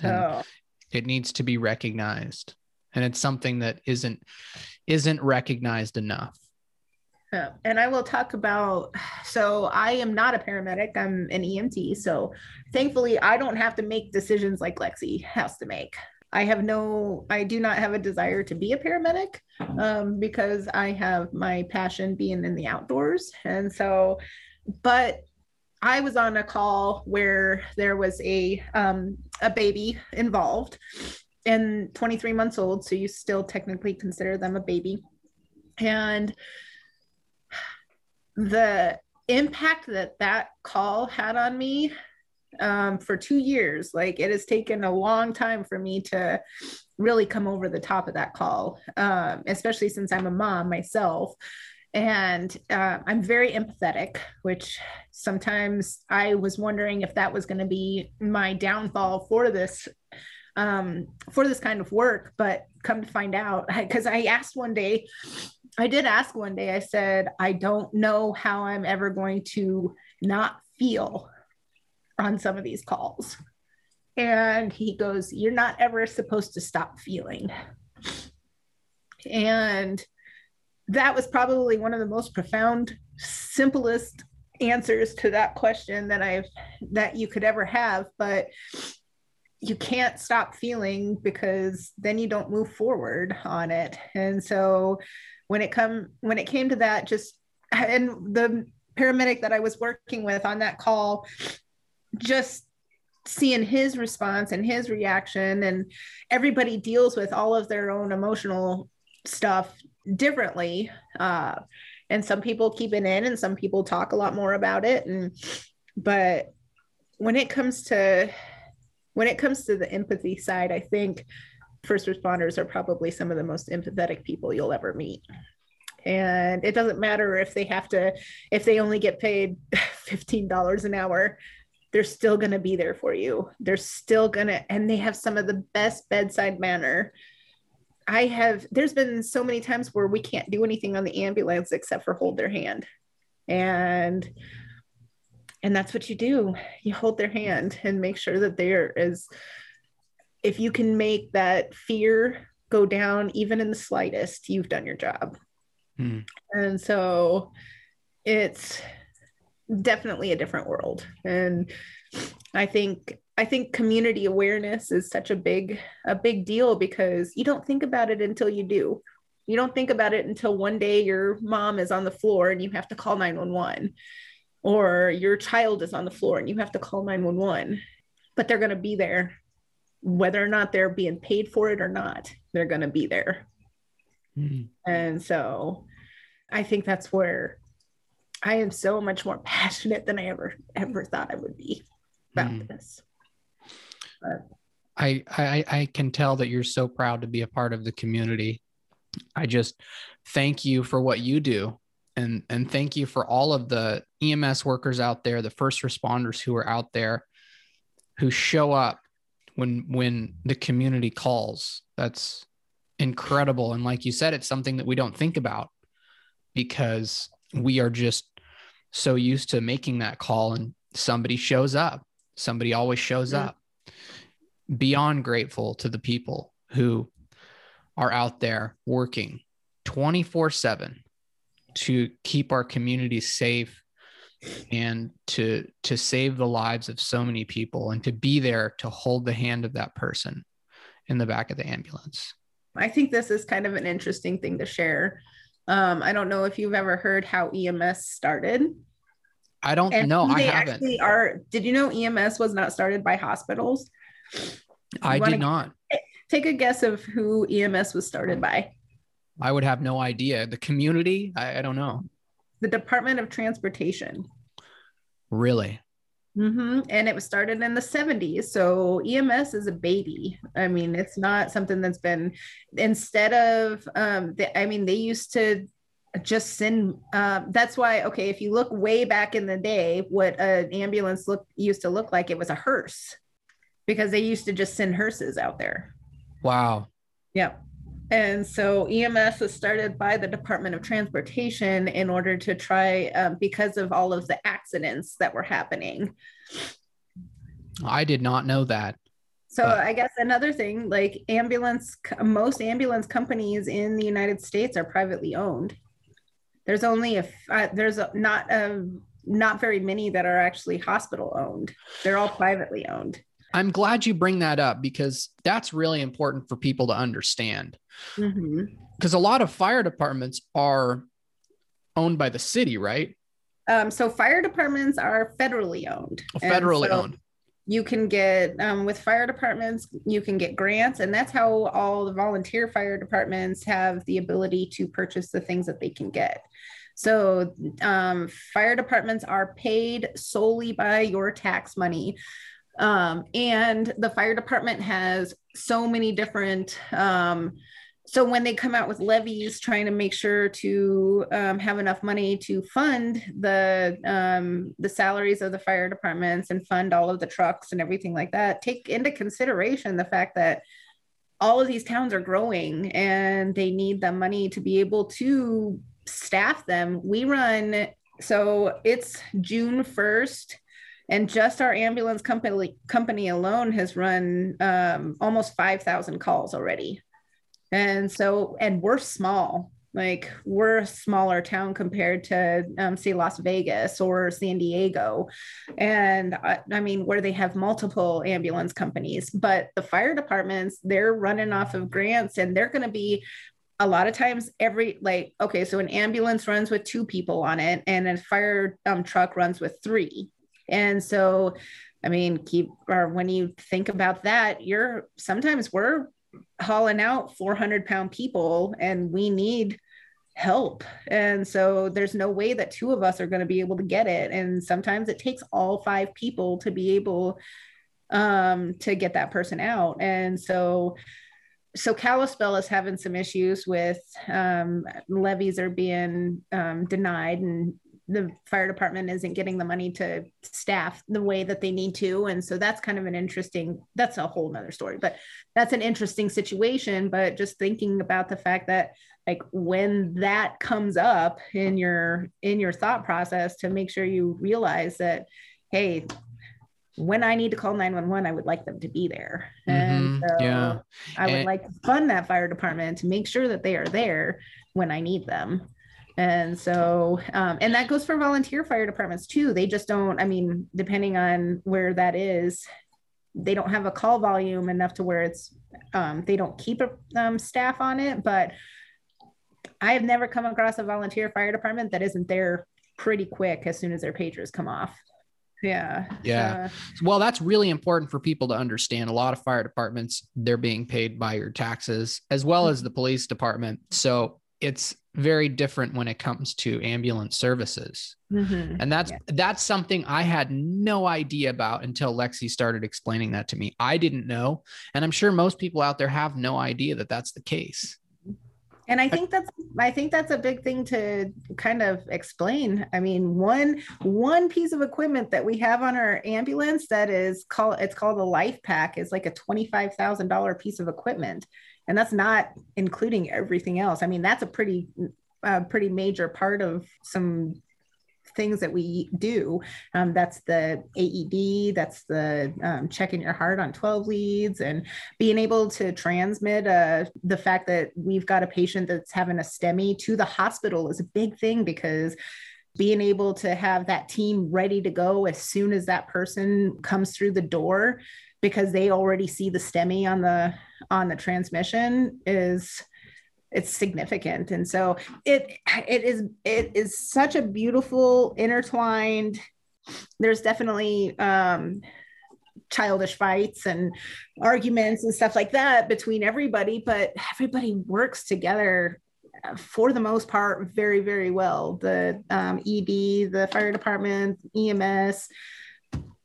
Speaker 2: So it needs to be recognized. And it's something that isn't isn't recognized enough.
Speaker 1: Yeah. And I will talk about so I am not a paramedic, I'm an EMT. So thankfully I don't have to make decisions like Lexi has to make. I have no, I do not have a desire to be a paramedic um, because I have my passion being in the outdoors. And so, but I was on a call where there was a um, a baby involved and 23 months old, so you still technically consider them a baby. And the impact that that call had on me um, for two years, like it has taken a long time for me to really come over the top of that call, um, especially since I'm a mom myself and uh, I'm very empathetic, which sometimes I was wondering if that was going to be my downfall for this um, for this kind of work. But come to find out, because I, I asked one day, I did ask one day. I said, I don't know how I'm ever going to not feel on some of these calls. And he goes, You're not ever supposed to stop feeling. And that was probably one of the most profound, simplest answers to that question that I've that you could ever have. But you can't stop feeling because then you don't move forward on it. And so when it come when it came to that, just and the paramedic that I was working with on that call, just seeing his response and his reaction and everybody deals with all of their own emotional stuff differently. Uh, and some people keep it in and some people talk a lot more about it. And, but when it comes to, when it comes to the empathy side, I think first responders are probably some of the most empathetic people you'll ever meet. And it doesn't matter if they have to, if they only get paid *laughs* $15 an hour, they're still going to be there for you. They're still going to, and they have some of the best bedside manner. I have, there's been so many times where we can't do anything on the ambulance except for hold their hand. And, and that's what you do. You hold their hand and make sure that they're if you can make that fear go down even in the slightest, you've done your job. Hmm. And so it's, definitely a different world and i think i think community awareness is such a big a big deal because you don't think about it until you do. You don't think about it until one day your mom is on the floor and you have to call 911 or your child is on the floor and you have to call 911 but they're going to be there. Whether or not they're being paid for it or not they're going to be there. Mm-hmm. and so i think that's where I am so much more passionate than I ever ever thought I would be about mm. this.
Speaker 2: But. I, I I can tell that you're so proud to be a part of the community. I just thank you for what you do and and thank you for all of the EMS workers out there, the first responders who are out there who show up when when the community calls. That's incredible and like you said it's something that we don't think about because we are just so used to making that call and somebody shows up. Somebody always shows yeah. up. Beyond grateful to the people who are out there working 24 7 to keep our communities safe and to to save the lives of so many people and to be there to hold the hand of that person in the back of the ambulance.
Speaker 1: I think this is kind of an interesting thing to share um, I don't know if you've ever heard how EMS started.
Speaker 2: I don't and know. I haven't. Actually
Speaker 1: are. Did you know EMS was not started by hospitals?
Speaker 2: I did not.
Speaker 1: Take a guess of who EMS was started by.
Speaker 2: I would have no idea. The community? I, I don't know.
Speaker 1: The Department of Transportation.
Speaker 2: Really?
Speaker 1: Mm-hmm. And it was started in the 70s. So EMS is a baby. I mean, it's not something that's been, instead of, um, the, I mean, they used to just send, uh, that's why, okay, if you look way back in the day, what an ambulance look used to look like, it was a hearse because they used to just send hearses out there.
Speaker 2: Wow.
Speaker 1: Yep. And so EMS was started by the Department of Transportation in order to try, um, because of all of the accidents that were happening.
Speaker 2: I did not know that.
Speaker 1: So but... I guess another thing, like ambulance, most ambulance companies in the United States are privately owned. There's only a, uh, there's a, not a, not very many that are actually hospital owned. They're all privately owned.
Speaker 2: I'm glad you bring that up because that's really important for people to understand. Because mm-hmm. a lot of fire departments are owned by the city, right?
Speaker 1: Um, so fire departments are federally owned.
Speaker 2: Federally so owned.
Speaker 1: You can get um, with fire departments, you can get grants, and that's how all the volunteer fire departments have the ability to purchase the things that they can get. So, um, fire departments are paid solely by your tax money. Um, and the fire department has so many different um, so when they come out with levies trying to make sure to um, have enough money to fund the um, the salaries of the fire departments and fund all of the trucks and everything like that take into consideration the fact that all of these towns are growing and they need the money to be able to staff them. We run so it's june 1st and just our ambulance company company alone has run um, almost 5000 calls already and so and we're small like we're a smaller town compared to um, say las vegas or san diego. And I, I mean where they have multiple ambulance companies but the fire departments they're running off of grants and they're going to be a lot of times every like okay so an ambulance runs with two people on it and a fire um, truck runs with three. And so, I mean, keep or when you think about that, you're sometimes we're hauling out 400 pound people and we need help. And so there's no way that two of us are going to be able to get it. And sometimes it takes all five people to be able um, to get that person out. And so, so Kalispell is having some issues with um, levies are being um, denied and the fire department isn't getting the money to staff the way that they need to and so that's kind of an interesting that's a whole nother story but that's an interesting situation but just thinking about the fact that like when that comes up in your in your thought process to make sure you realize that hey when I need to call 911, I would like them to be there. And
Speaker 2: Mhm.
Speaker 1: so
Speaker 2: Yeah.
Speaker 1: I would
Speaker 2: And-
Speaker 1: like to fund that fire department to make sure that they are there when I need them. And so, um, and that goes for volunteer fire departments too. They just don't, I mean, depending on where that is, they don't have a call volume enough to where it's, um, they don't keep a um, staff on it. But I have never come across a volunteer fire department that isn't there pretty quick as soon as their pagers come off. Yeah.
Speaker 2: Yeah.
Speaker 1: Uh,
Speaker 2: Well, that's really important for people to understand. A lot of fire departments, they're being paid by your taxes as well as the police department. So it's very different when it comes to ambulance services.
Speaker 1: mhm.
Speaker 2: And that's
Speaker 1: Yeah.
Speaker 2: that's something I had no idea about until Lexi started explaining that to me. I didn't know, and I'm sure most people out there have no idea that that's the case.
Speaker 1: And I think that's I think that's a big thing to kind of explain. I mean, one one piece of equipment that we have on our ambulance that is called it's called a LIFEPAK is like a $25,000 piece of equipment. And that's not including everything else. I mean, that's a pretty uh, pretty major part of some things that we do. Um, that's the AED, that's the um, checking your heart on 12 leads, and being able to transmit uh, the fact that we've got a patient that's having a STEMI to the hospital is a big thing because being able to have that team ready to go as soon as that person comes through the door because they already see the STEMI on the on the transmission is it's significant. And so it it is it is such a beautiful intertwined there's definitely um childish fights and arguments and stuff like that between everybody but everybody works together uh, for the most part very very well. The um, ed the fire department ems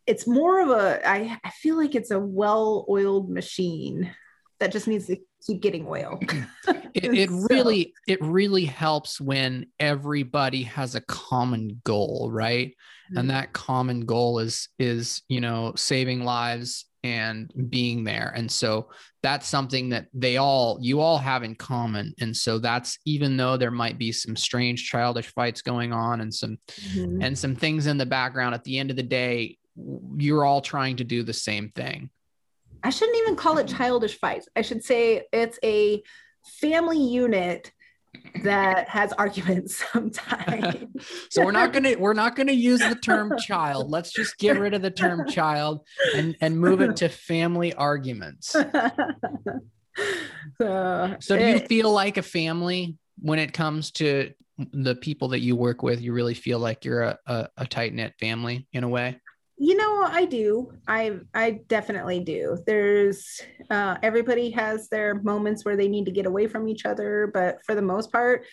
Speaker 1: it's more of a I, I feel like it's a well-oiled machine that just needs to keep getting oil *laughs*
Speaker 2: It, *laughs* it
Speaker 1: So-
Speaker 2: really it really helps when everybody has a common goal, right?
Speaker 1: Mhm.
Speaker 2: And that common goal is is you know saving lives and being there. And so that's something that they all you all have in common. And so that's even though there might be some strange childish fights going on and some
Speaker 1: Mhm.
Speaker 2: and some things in the background at the end of the day you're all trying to do the same thing.
Speaker 1: I shouldn't even call it childish fights. I should say it's a family unit that has arguments *laughs* sometimes. *laughs*
Speaker 2: So we're not gonna we're not gonna use the term child. Let's just get rid of the term child and and move it to family arguments. *laughs*
Speaker 1: so,
Speaker 2: So do you feel like a family when it comes to the people that you work with? You really feel like you're a, a, a tight knit family in a way.
Speaker 1: You know i do. I i definitely do. There's uh, everybody has their moments where they need to get away from each other but for the most part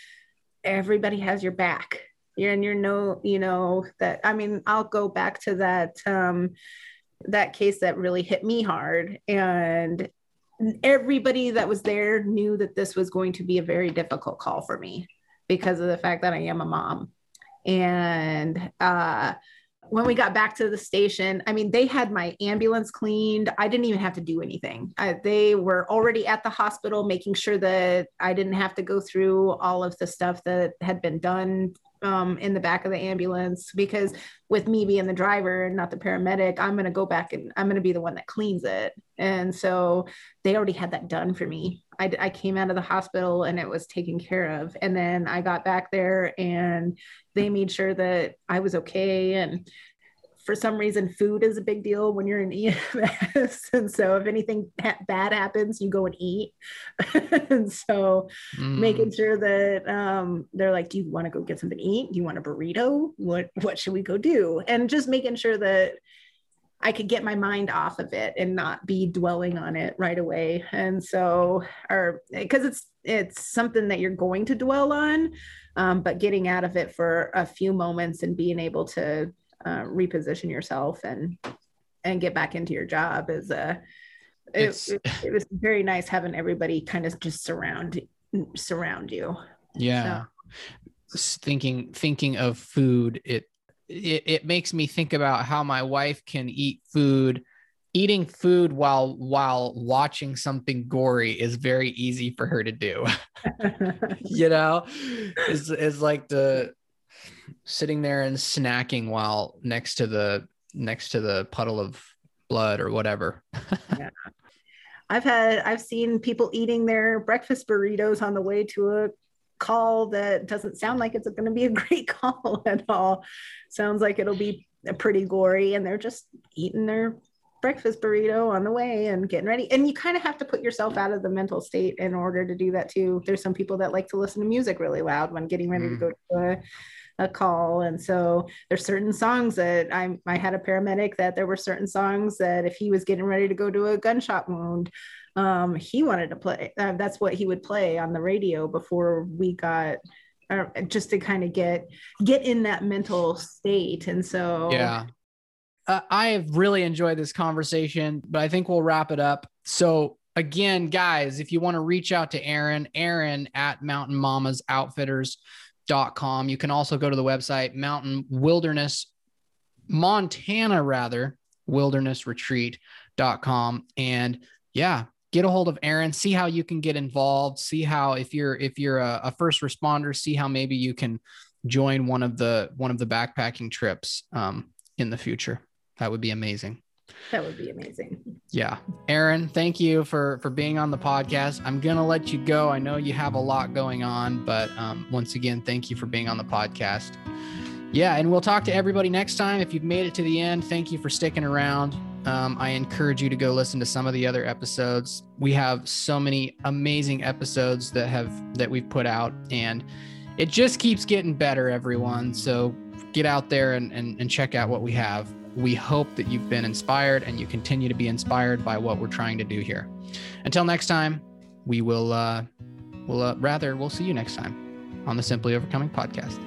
Speaker 1: everybody has your back. You're and you're no you know that i mean i'll go back to that um that case that really hit me hard and everybody that was there knew that this was going to be a very difficult call for me because of the fact that i am a mom. And uh when we got back to the station, I mean, they had my ambulance cleaned. I didn't even have to do anything. I, they were already at the hospital, making sure that I didn't have to go through all of the stuff that had been done um, in the back of the ambulance. Because with me being the driver and not the paramedic, I'm going to go back and I'm going to be the one that cleans it. And so they already had that done for me. I, I came out of the hospital and it was taken care of. And then I got back there and they made sure that I was okay. And for some reason, food is a big deal when you're in EMS. *laughs* and so if anything bad happens, you go and eat. *laughs* and so
Speaker 2: Mm.
Speaker 1: making sure that um, they're like, do you want to go get something to eat? Do you want a burrito? What what should we go do? And just making sure that I could get my mind off of it and not be dwelling on it right away. And so, or because it's it's something that you're going to dwell on, um, but getting out of it for a few moments and being able to uh, reposition yourself and and get back into your job is a.
Speaker 2: It's-
Speaker 1: It, it, it was very nice having everybody kind of just surround surround you.
Speaker 2: Yeah. thinking thinking of food, it, it it makes me think about how my wife can eat food. Eating food while while watching something gory is very easy for her to do. *laughs* you know, is is like the sitting there and snacking while next to the next to the puddle of blood or whatever. *laughs* yeah.
Speaker 1: I've had I've seen people eating their breakfast burritos on the way to a call that doesn't sound like it's going to be a *laughs* great call at all. Sounds like it'll be pretty gory and they're just eating their breakfast burrito on the way and getting ready. And you kind of have to put yourself out of the mental state in order to do that too. There's some people that like to listen to music really loud when getting ready mm. to go to a a call. And so there's certain songs that I, I had a paramedic that there were certain songs that if he was getting ready to go to a gunshot wound, um, he wanted to play. Uh, that's what he would play on the radio before we got uh, just to kind of get get in that mental state. And so
Speaker 2: yeah. Uh, I have really enjoyed this conversation, but I think we'll wrap it up. So again, guys, if you want to reach out to Erin, Erin at Mountain Mamas Outfitters com. You can also go to the website Mountain Wilderness Montana rather wilderness retreat.com and yeah get a hold of Erin see how you can get involved see how if you're if you're a, a, first responder see how maybe you can join one of the one of the backpacking trips um, in the future that would be amazing
Speaker 1: that would be amazing.
Speaker 2: Yeah. Erin, thank you for for being on the podcast. I'm going to let you go. I know you have a lot going on, but um, once again, thank you for being on the podcast. Yeah, and we'll talk to everybody next time. If you've made it to the end, thank you for sticking around. Um, I encourage you to go listen to some of the other episodes. We have so many amazing episodes that have that we've put out, and it just keeps getting better, everyone. So get out there and, and, and check out what we have we hope that you've been inspired and you continue to be inspired by what we're trying to do here. Until next time, we will, uh, we'll, uh, rather, we'll see you next time on the Simply Overcoming podcast.